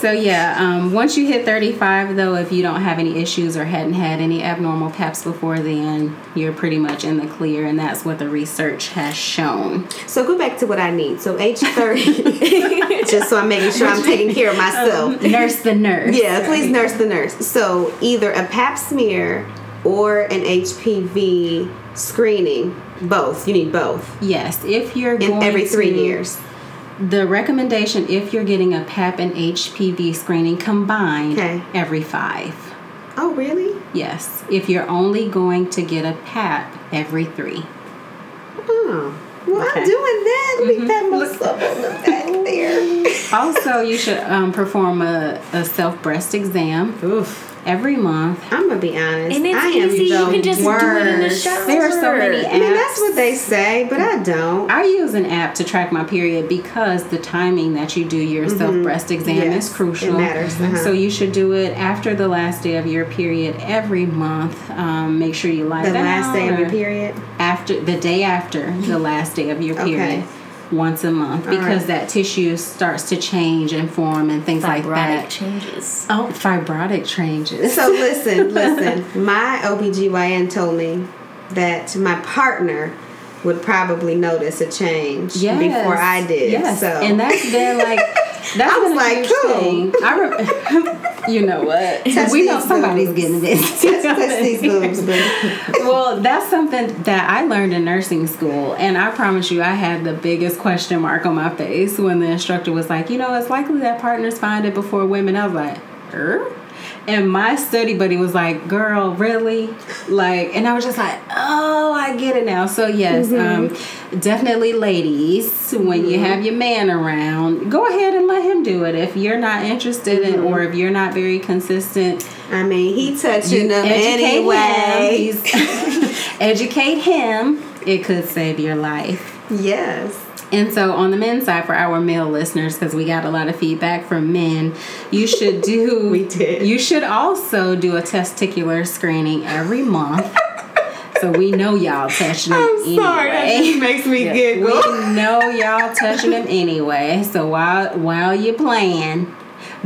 So yeah, um, once you hit 35, though, if you don't have any issues or hadn't had any abnormal PAPs before then, you're pretty much in the clear, and that's what the research has shown. So go back to what I need. So age 30, <laughs> just so I'm making sure I'm taking care of myself. Um, nurse the nurse. Yeah, please nurse the nurse. So either a Pap smear or an HPV screening. Both. You need both. Yes, if you're in every three to, years. The recommendation, if you're getting a PAP and HPV screening combined, Okay. every five. Oh, really? Yes. If you're only going to get a PAP, every three. Oh. Well, Okay. I'm doing that. Leave that muscle on the back there. Also, you should um, perform a, a self breast exam Oof. Every month. I'm gonna be honest. And it's I am easy. the You can just do it in the worst. shower. There are so many Apps. I mean, apps. that's what they say, but I don't. I use an app to track my period because the timing that you do your self breast exam Mm-hmm. Yes, is crucial. it matters, uh-huh. So you should do it after the last day of your period every month. Um, make sure you lie the down. last day of your period. After the day after the last day of your Okay. Once a month because right. that tissue starts to change and form and things like that. Fibrotic changes. Oh, fibrotic changes. So listen, <laughs> listen. My OBGYN told me that my partner would probably notice a change Yes. before I did. Yes, So and that's been like <laughs> that's I was like, cool. thing. I re- <laughs> you know what? <laughs> Touch we know somebody's boobs. getting this. touch, touch these <laughs> boobs, well, that's something that I learned in nursing school, and I promise you, I had the biggest question mark on my face when the instructor was like, "You know, it's likely that partners find it before women." I was like, "Er." And my study buddy was like, "Girl, really?" Like, and I was just like, "Oh, I get it now." So yes, mm-hmm. um, definitely, ladies, when you mm-hmm. have your man around, go ahead and let him do it. If you're not interested in, mm-hmm. or if you're not very consistent, I mean, he touching them anyway. him. <laughs> Educate him. It could save your life. Yes. And so, on the men's side, for our male listeners, because we got a lot of feedback from men, you should do. <laughs> We did. You should also do a testicular screening every month. so we know y'all touching them I'm sorry. That just makes me <laughs> We giggle. know y'all touching them anyway. So while while you're playing,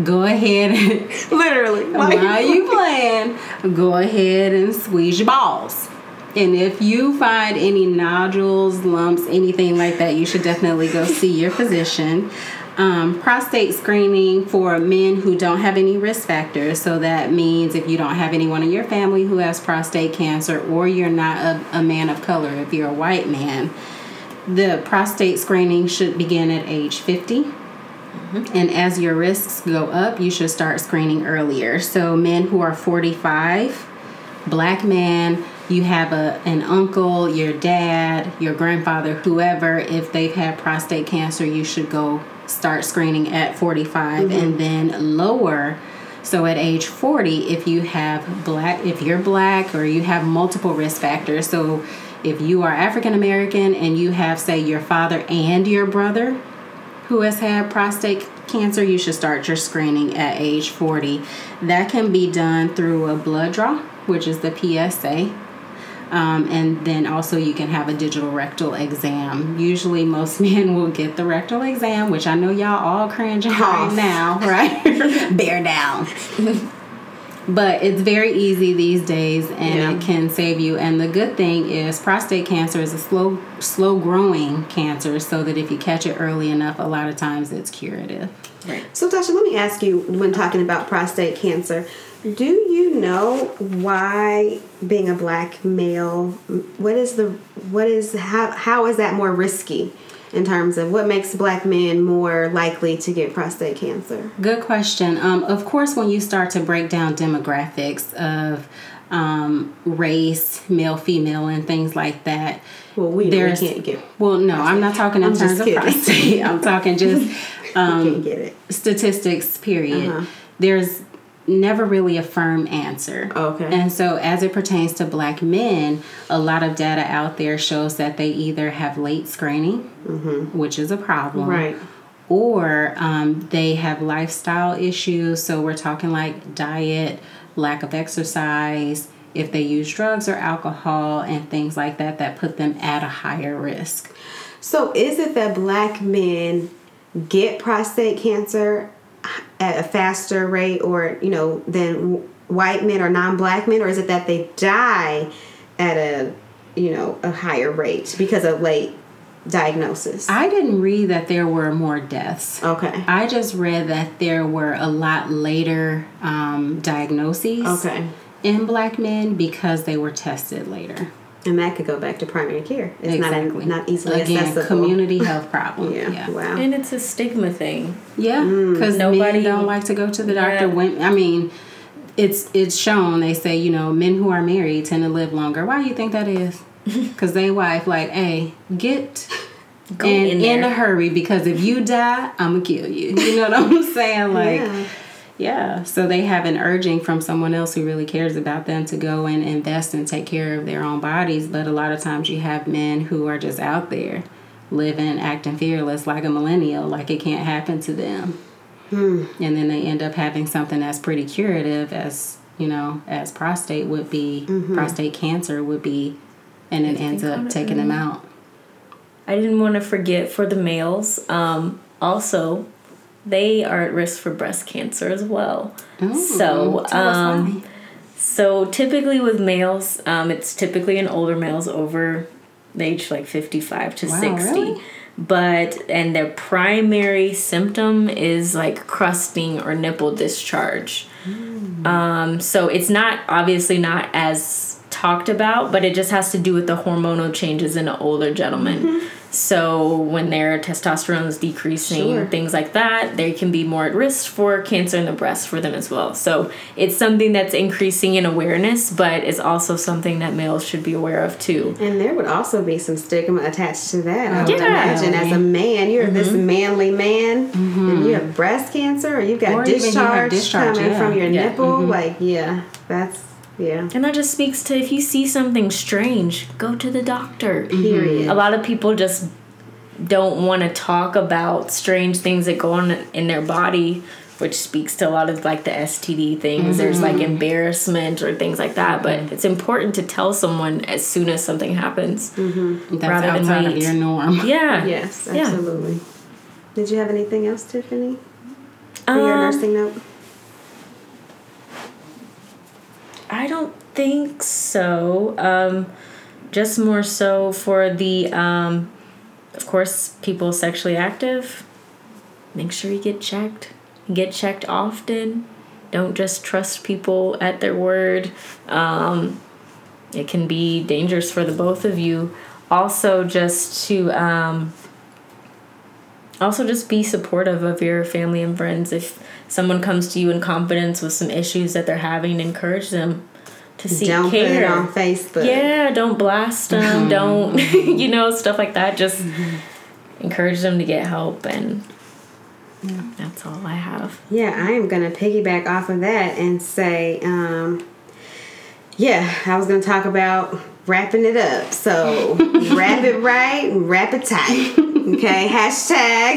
go ahead and Literally. <laughs> while you playing, go ahead and squeeze your balls. And if you find any nodules, lumps, anything like that, you should definitely go see your physician. Um, prostate screening for men who don't have any risk factors. So that means if you don't have anyone in your family who has prostate cancer, or you're not a, a man of color, if you're a white man, the prostate screening should begin at age 50. And as your risks go up, you should start screening earlier. So, men who are 45, black man, you have a an uncle, your dad, your grandfather, whoever, if they've had prostate cancer, you should go start screening at 45 mm-hmm. and then lower. So at age 40, if you have black if you're black or you have multiple risk factors. So if you are African American and you have say your father and your brother who has had prostate cancer, you should start your screening at age 40. That can be done through a blood draw, which is the PSA. Um, and then also you can have a digital rectal exam. Usually most <laughs> men will get the rectal exam, which I know y'all all cringing right now, <laughs> right? <laughs> Bear down. But it's very easy these days and Yeah. it can save you. And the good thing is prostate cancer is a slow slow growing cancer so that if you catch it early enough, a lot of times it's curative. right So, Tasha, let me ask you when talking about prostate cancer, do you know why being a black male, what is the, what is, how, how is that more risky in terms of what makes black men more likely to get prostate cancer? Good question. Um, of course, when you start to break down demographics of um, race, male, female, and things like that, Well, we, we can't get, well, no, I'm not talking in I'm terms of prostate. I'm talking <laughs> just um, can't get it. statistics. Period. Uh-huh. There's never really a firm answer. Okay. And so, as it pertains to black men, a lot of data out there shows that they either have late screening, which is a problem, Mm-hmm. Right. or um, they have lifestyle issues. So, we're talking like diet, lack of exercise, if they use drugs or alcohol, and things like that that put them at a higher risk. So, is it that black men get prostate cancer at a faster rate, or you know, than white men or non-black men, or is it that they die at a you know a higher rate because of late diagnosis? I didn't read that there were more deaths. okay. I just read that there were a lot later um, diagnoses Okay. in black men because they were tested later. And that could go back to primary care. It's exactly. not not easily Again, accessible. community health problem. yeah. yeah. Wow. And it's a stigma thing. Yeah, because mm. nobody don't like to go to the doctor. Yeah. When I mean, it's it's shown. They say you know men who are married tend to live longer. Why do you think that is? <laughs> Because they wife like, hey, get Go in, in, a hurry because if you die, I'm gonna kill you. <laughs> You know what I'm saying? Like, yeah. Yeah. So they have an urging from someone else who really cares about them to go and invest and take care of their own bodies. But a lot of times you have men who are just out there living, acting fearless like a millennial, like it can't happen to them. Hmm. And then they end up having something that's pretty curative, as you know, as prostate would be, mm-hmm. prostate cancer would be, and it ends up taking them out. I didn't want to forget for the males. Um, also, they are at risk for breast cancer as well. Ooh, so, um, so typically with males, um, it's typically in older males over the age like fifty five to wow, sixty. Really? But and their primary symptom is like crusting or nipple discharge. Mm. Um, so it's not obviously not as talked about, but it just has to do with the hormonal changes in an older gentleman. Mm-hmm. <laughs> So when their testosterone is decreasing, sure. things like that, they can be more at risk for cancer in the breast for them as well. So it's something that's increasing in awareness, but it's also something that males should be aware of too. And there would also be some stigma attached to that. I would imagine as a man, you're mm-hmm. this manly man, mm-hmm. and you have breast cancer, or you've got discharge, discharge, coming yeah. from your yeah. nipple. Mm-hmm. Like, yeah, that's yeah. And that just speaks to if you see something strange, go to the doctor. Period. A lot of people just don't want to talk about strange things that go on in their body, which speaks to a lot of like the STD things. Mm-hmm. There's like embarrassment or things like that, but it's important to tell someone as soon as something happens. Mm-hmm. That's rather outside than wait. of your norm. <laughs> Yeah. Yes, absolutely. Yeah. Did you have anything else, Tiffany? For um, your nursing note? I don't think so. Um, just more so for the, um, of course, people sexually active. Make sure you get checked. Get checked often. Don't just trust people at their word. Um, it can be dangerous for the both of you. Also, just to um, also just be supportive of your family and friends if someone comes to you in confidence with some issues that they're having encourage them to seek don't care. Put it on Facebook. Yeah, don't blast them. Mm-hmm. Don't <laughs> you know stuff like that. Just mm-hmm. encourage them to get help, and yeah. that's all I have. Yeah, I am gonna piggyback off of that and say, um, yeah, I was gonna talk about wrapping it up. So <laughs> wrap it right, wrap it tight. Okay, hashtag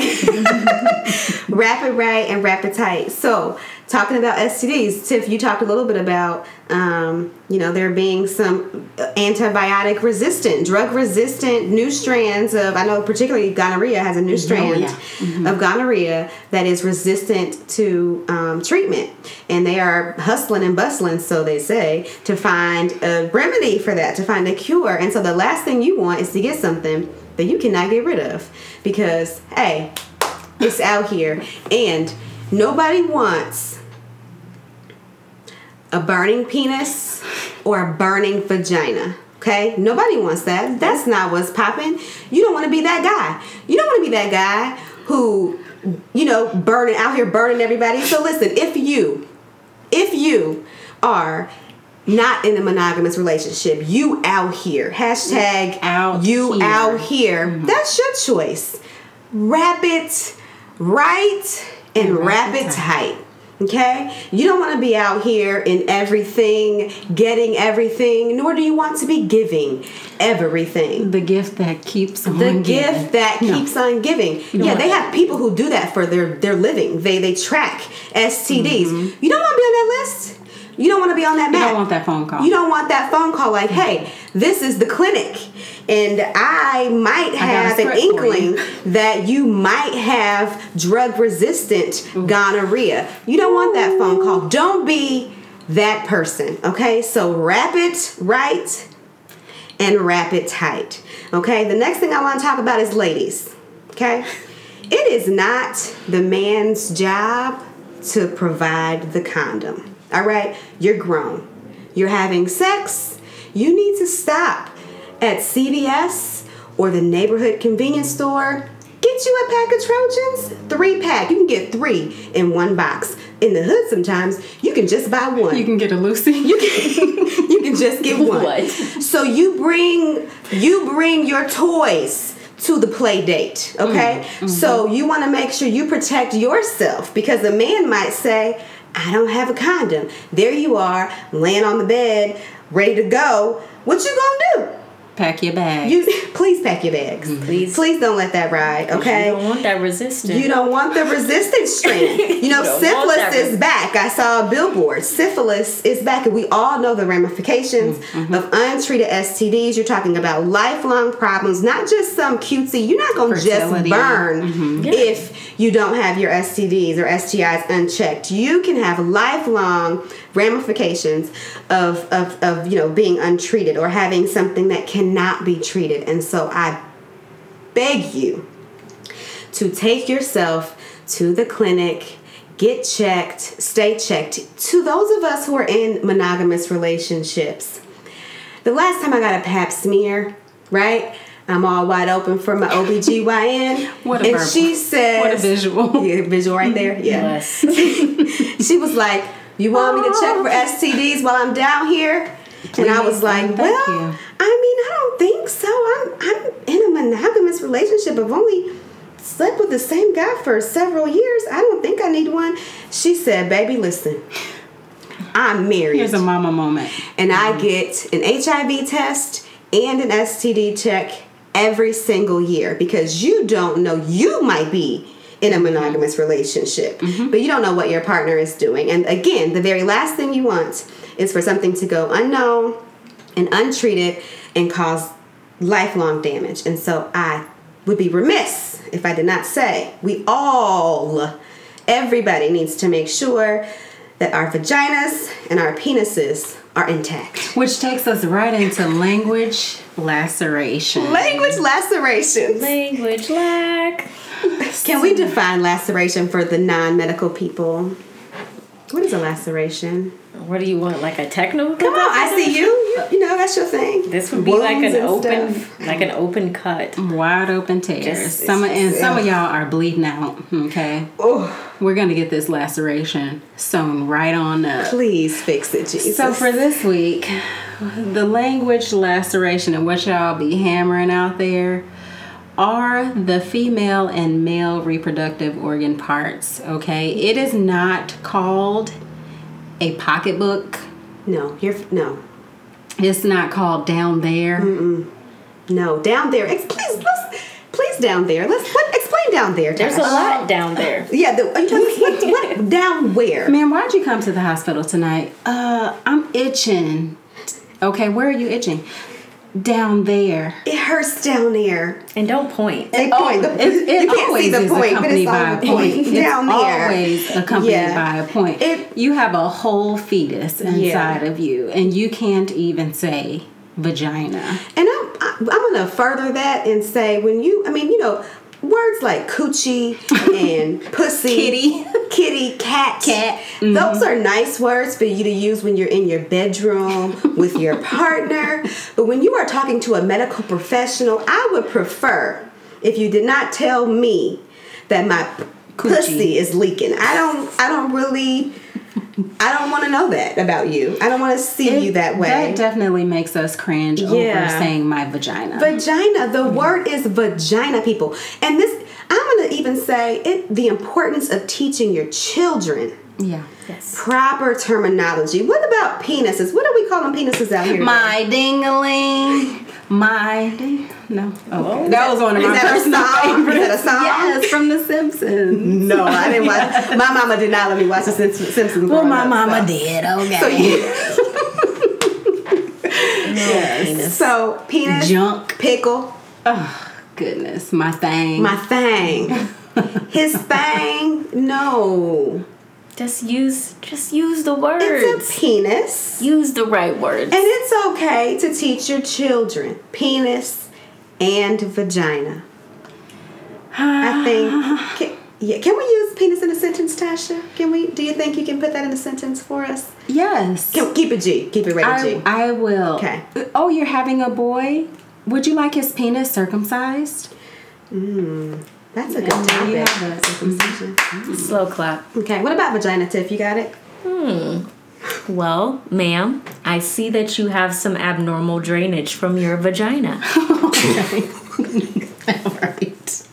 <laughs> wrap it right and wrap it tight. So talking about STDs, Tiff, you talked a little bit about, um, you know, there being some antibiotic resistant, drug resistant new strands of, I know particularly gonorrhea has a new strand oh, yeah. mm-hmm. of gonorrhea that is resistant to um, treatment. And they are hustling and bustling, so they say, to find a remedy for that, to find a cure. And so the last thing you want is to get something that you cannot get rid of because, hey, it's out here. And nobody wants a burning penis or a burning vagina. Okay? Nobody wants that. That's not what's popping. You don't want to be that guy. You don't want to be that guy who, you know, burning out here burning everybody. So listen, if you if you are not in a monogamous relationship, you out here. Hashtag out you here. out here. Mm-hmm. That's your choice. Wrap it right and, and wrap, it tight. tight. Okay? You don't want to be out here in everything, getting everything, nor do you want to be giving everything. The gift that keeps on the giving. gift that no. keeps on giving. yeah, they have people who do that for their their living. They they track STDs. Mm-hmm. You don't want to be on that list. You don't want to be on that map. You don't want that phone call. You don't want that phone call like, hey, this is the clinic. And I might have I an inkling that you might have drug resistant mm-hmm. gonorrhea. You don't want that phone call. Don't be that person. Okay? So wrap it right and wrap it tight. Okay? The next thing I want to talk about is ladies. Okay? It is not the man's job to provide the condom. All right? You're grown. You're having sex. You need to stop at CVS or the neighborhood convenience store, get you a pack of Trojans, three pack. You can get three in one box. In the hood, sometimes you can just buy one. You can get a Lucy. <laughs> You can, you can just get one. What? So you bring you bring your toys to the play date, okay? Mm-hmm. So you want to make sure you protect yourself because a man might say, "I don't have a condom." There you are, laying on the bed, ready to go. What you gonna do? Pack your bags. You please pack your bags. Please. please don't let that ride. Okay. You don't want that resistance. You don't want the resistance strand. <laughs> You know, You syphilis is back. I saw a billboard. Syphilis is back, and we all know the ramifications Mm-hmm. of untreated STDs. You're talking about lifelong problems, not just some cutesy. You're not going to just burn Mm-hmm. Yeah. if you don't have your STDs or STIs unchecked. You can have lifelong ramifications of, of, of you know being untreated or having something that cannot be treated. And so I beg you to take yourself to the clinic, get checked, stay checked. To those of us who are in monogamous relationships, the last time I got a pap smear, right? I'm all wide open for my OBGYN. <laughs> What a and verbal. she says What a visual. <laughs> Yeah, visual right there. Yeah. Yes. <laughs> she was like, You want me to check for oh. STDs while I'm down here? And I was like, Well, you. I mean, I don't think so. I'm I'm in a monogamous relationship. I've only slept with the same guy for several years. I don't think I need one. She said, Baby, listen. I'm married Here's a mama moment. and I get an HIV test and an STD check every single year because you don't know you might be in a monogamous relationship, mm-hmm. but you don't know what your partner is doing. And again, the very last thing you want is for something to go unknown and untreated and cause lifelong damage. And so I would be remiss if I did not say we all, everybody needs to make sure that our vaginas and our penises are intact. Which takes us right into language laceration. Language lacerations. Language lack. Can we define laceration for the non medical people? What is a laceration? What do you want? Like a techno? Come on, I see you. You, you know, that's your thing. This would be like an open, stuff. like an open cut. Wide open tears. Just- some and some of y'all are bleeding out. Okay, Oh, we're gonna get this laceration sewn right on up. please fix it, Jesus. So for this week, the language laceration and what y'all be hammering out there are the female and male reproductive organ parts. Okay, it is not called a pocketbook. no, you're no, It's not called down there. no, down there. Ex- please, let's, please down there. Let's what, explain down there. There's a lot down there. <laughs> Yeah, the, are you talking, what, what <laughs> down where? Man, why'd you come to the hospital tonight? Uh, I'm itching. Okay, where are you itching? Down there. It hurts down there. And don't point. They Oh, point. The, it, it you can't always see the is point, but it's by on a the point. point It's down there. always accompanied Yeah. by a point. It- you have a whole fetus inside Yeah. of you, and you can't even say vagina. And I'm I- I'm gonna further that and say when you I mean you know words like coochie and <laughs> pussy, Kitty. kitty, cat, Cat. Those mm-hmm. are nice words for you to use when you're in your bedroom with your <laughs> partner. But when you are talking to a medical professional, I would prefer if you did not tell me that my Coochie. pussy is leaking. I don't I don't really I don't want to know that about you. I don't want to see you that way. That definitely makes us cringe over saying my vagina. Vagina. The word is vagina, people. And this, I'm going to even say it. The importance of teaching your children yeah. Yes. proper terminology. What about penises? What do we call them penises out here? today? My dingaling. <laughs> My. No. Oh, okay. That was one of Is my a personal? Is favorites. that a song? Yes, from The Simpsons. No, I didn't watch. My mama did not let me watch the Simpsons. Well, my up, mama so. did. Okay. So, yeah. <laughs> Penis. so penis, Junk. pickle, Oh, goodness. My thing. my thing, his thing. No, Just use, just use the words. it's a penis. use the right words. And it's okay to teach your children penis and vagina. I think. <sighs> Can, yeah, can we use penis in a sentence, Tasha? Can we? Do you think you can put that in a sentence for us? yes. Can, keep it G. Keep it rated I, G. I will. Okay. Oh, you're having a boy? would you like his penis circumcised? Mm, that's a good topic. Circumcision. Slow clap. Okay, what about vagina, Tiff? You got it? Hmm. Well, ma'am, I see that you have some abnormal drainage from your vagina. okay. <laughs> all right.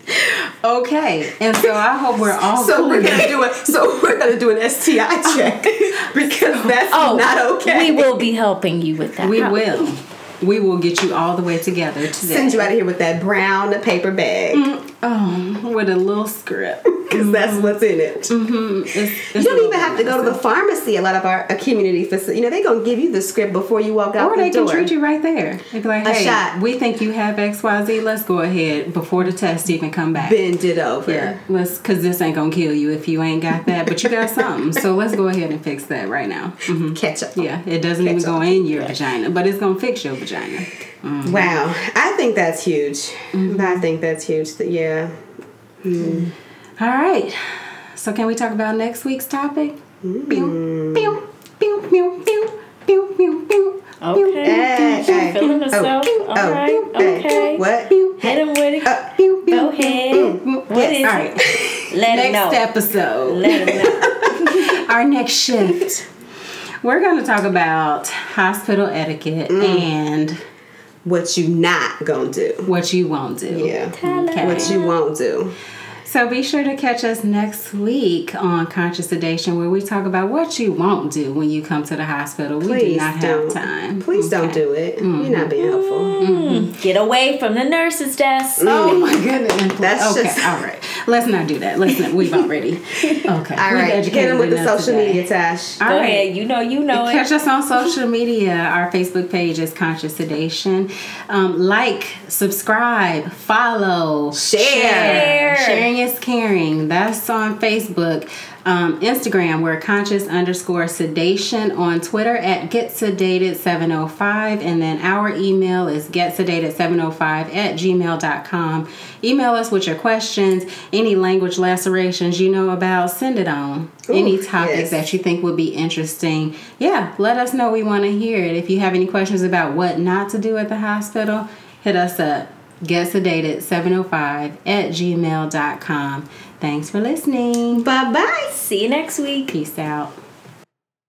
Okay, and so I hope we're all. So cool we're gonna do it. So we're gonna do an STI <laughs> check because that's oh, not okay. We will be helping you with that. We will we will get you all the way together today. Send you out of here with that brown paper bag. Mm, oh, with a little script. Because mm-hmm. that's what's in it. Mm-hmm. It's, it's you don't even have to go to the pharmacy. A lot of our community facilities, you know, they're going to give you the script before you walk out or the door. They can treat you right there. They'd be like, hey, shot. we think you have XYZ. Let's go ahead before the test even come back. Bend it over. Yeah, let's, because this ain't going to kill you if you ain't got that. But you got something. so let's go ahead and fix that right now. Mm-hmm. Catch up. Yeah, it doesn't even go in your vagina, but it's going to fix your vagina. Mm-hmm. Wow, I think that's huge. Mm-hmm. I think that's huge. Yeah. Mm. All right. So can we talk about next week's topic? Mm. Okay. Hey, hey. Feeling herself. Oh, All oh, right. Okay. What? Hit him with it. Uh, Go ahead. What yes. is All right. it? <laughs> Let next know. episode. Let know. <laughs> Our next shift. We're going to talk about hospital etiquette mm. and what you not gonna do. What you won't do. Yeah. Okay. What you won't do. So be sure to catch us next week on Conscious Sedation, where we talk about what you won't do when you come to the hospital. Please we do not don't. have time. Please okay. don't do it. Mm-hmm. You're not being helpful. Mm-hmm. Get away from the nurse's desk. Oh my goodness. That's okay. Just... All right. Let's not do that. Let's not. We've already. <laughs> Okay. All right. Hit them with the social today. media, Tash. All Go right. ahead. You know. You know. Catch it. us on social media. Our Facebook page is Conscious Sedation. Um, like, subscribe, follow, share. share. Sharing is caring. That's on Facebook. Um, Instagram, we're conscious underscore sedation. On Twitter at get sedated 705. And then our email is get sedated 705 at gmail.com. Email us with your questions, any language lacerations you know about, send it on. Ooh, any topics yes. that you think would be interesting. Yeah, let us know. We want to hear it. If you have any questions about what not to do at the hospital, hit us up. Get sedated 705 at gmail.com. Thanks for listening. Bye bye. See you next week. Peace out.